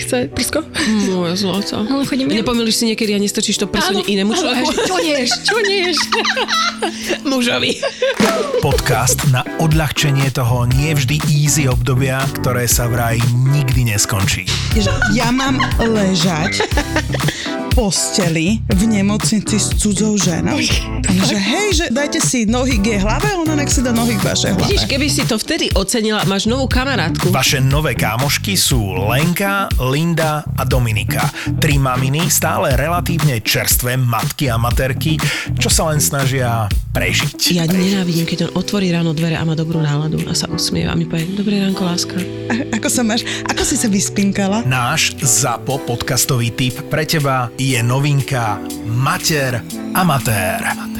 chce prsko. Moje zlato. Ale chodím mňam. Nepomíliš si niekedy a nestrčíš to prso inému človeku? Čo nieš, čo nieš? Mužovi. Podcast na odľahčenie toho nie vždy easy obdobia, ktoré sa vraj nikdy neskončí. Ja mám ležať posteli v nemocnici s cudzou ženou. Že hej, že dajte si nohy k jej hlave, ona nech si dá nohy k vašej hlave. Vidíš, keby si to vtedy ocenila, máš novú kamarátku. Vaše nové kámošky sú Lenka, Linda a Dominika. Tri maminy, stále relatívne čerstvé matky a materky, čo sa len snažia prežiť. Ja nenávidím, keď on otvorí ráno dvere a má dobrú náladu a sa usmieva a mi povie, dobré ránko, láska. A- ako sa máš? Ako si sa vyspinkala? Náš ZAPO podcastový tip pre teba je novinka Mater Amatér.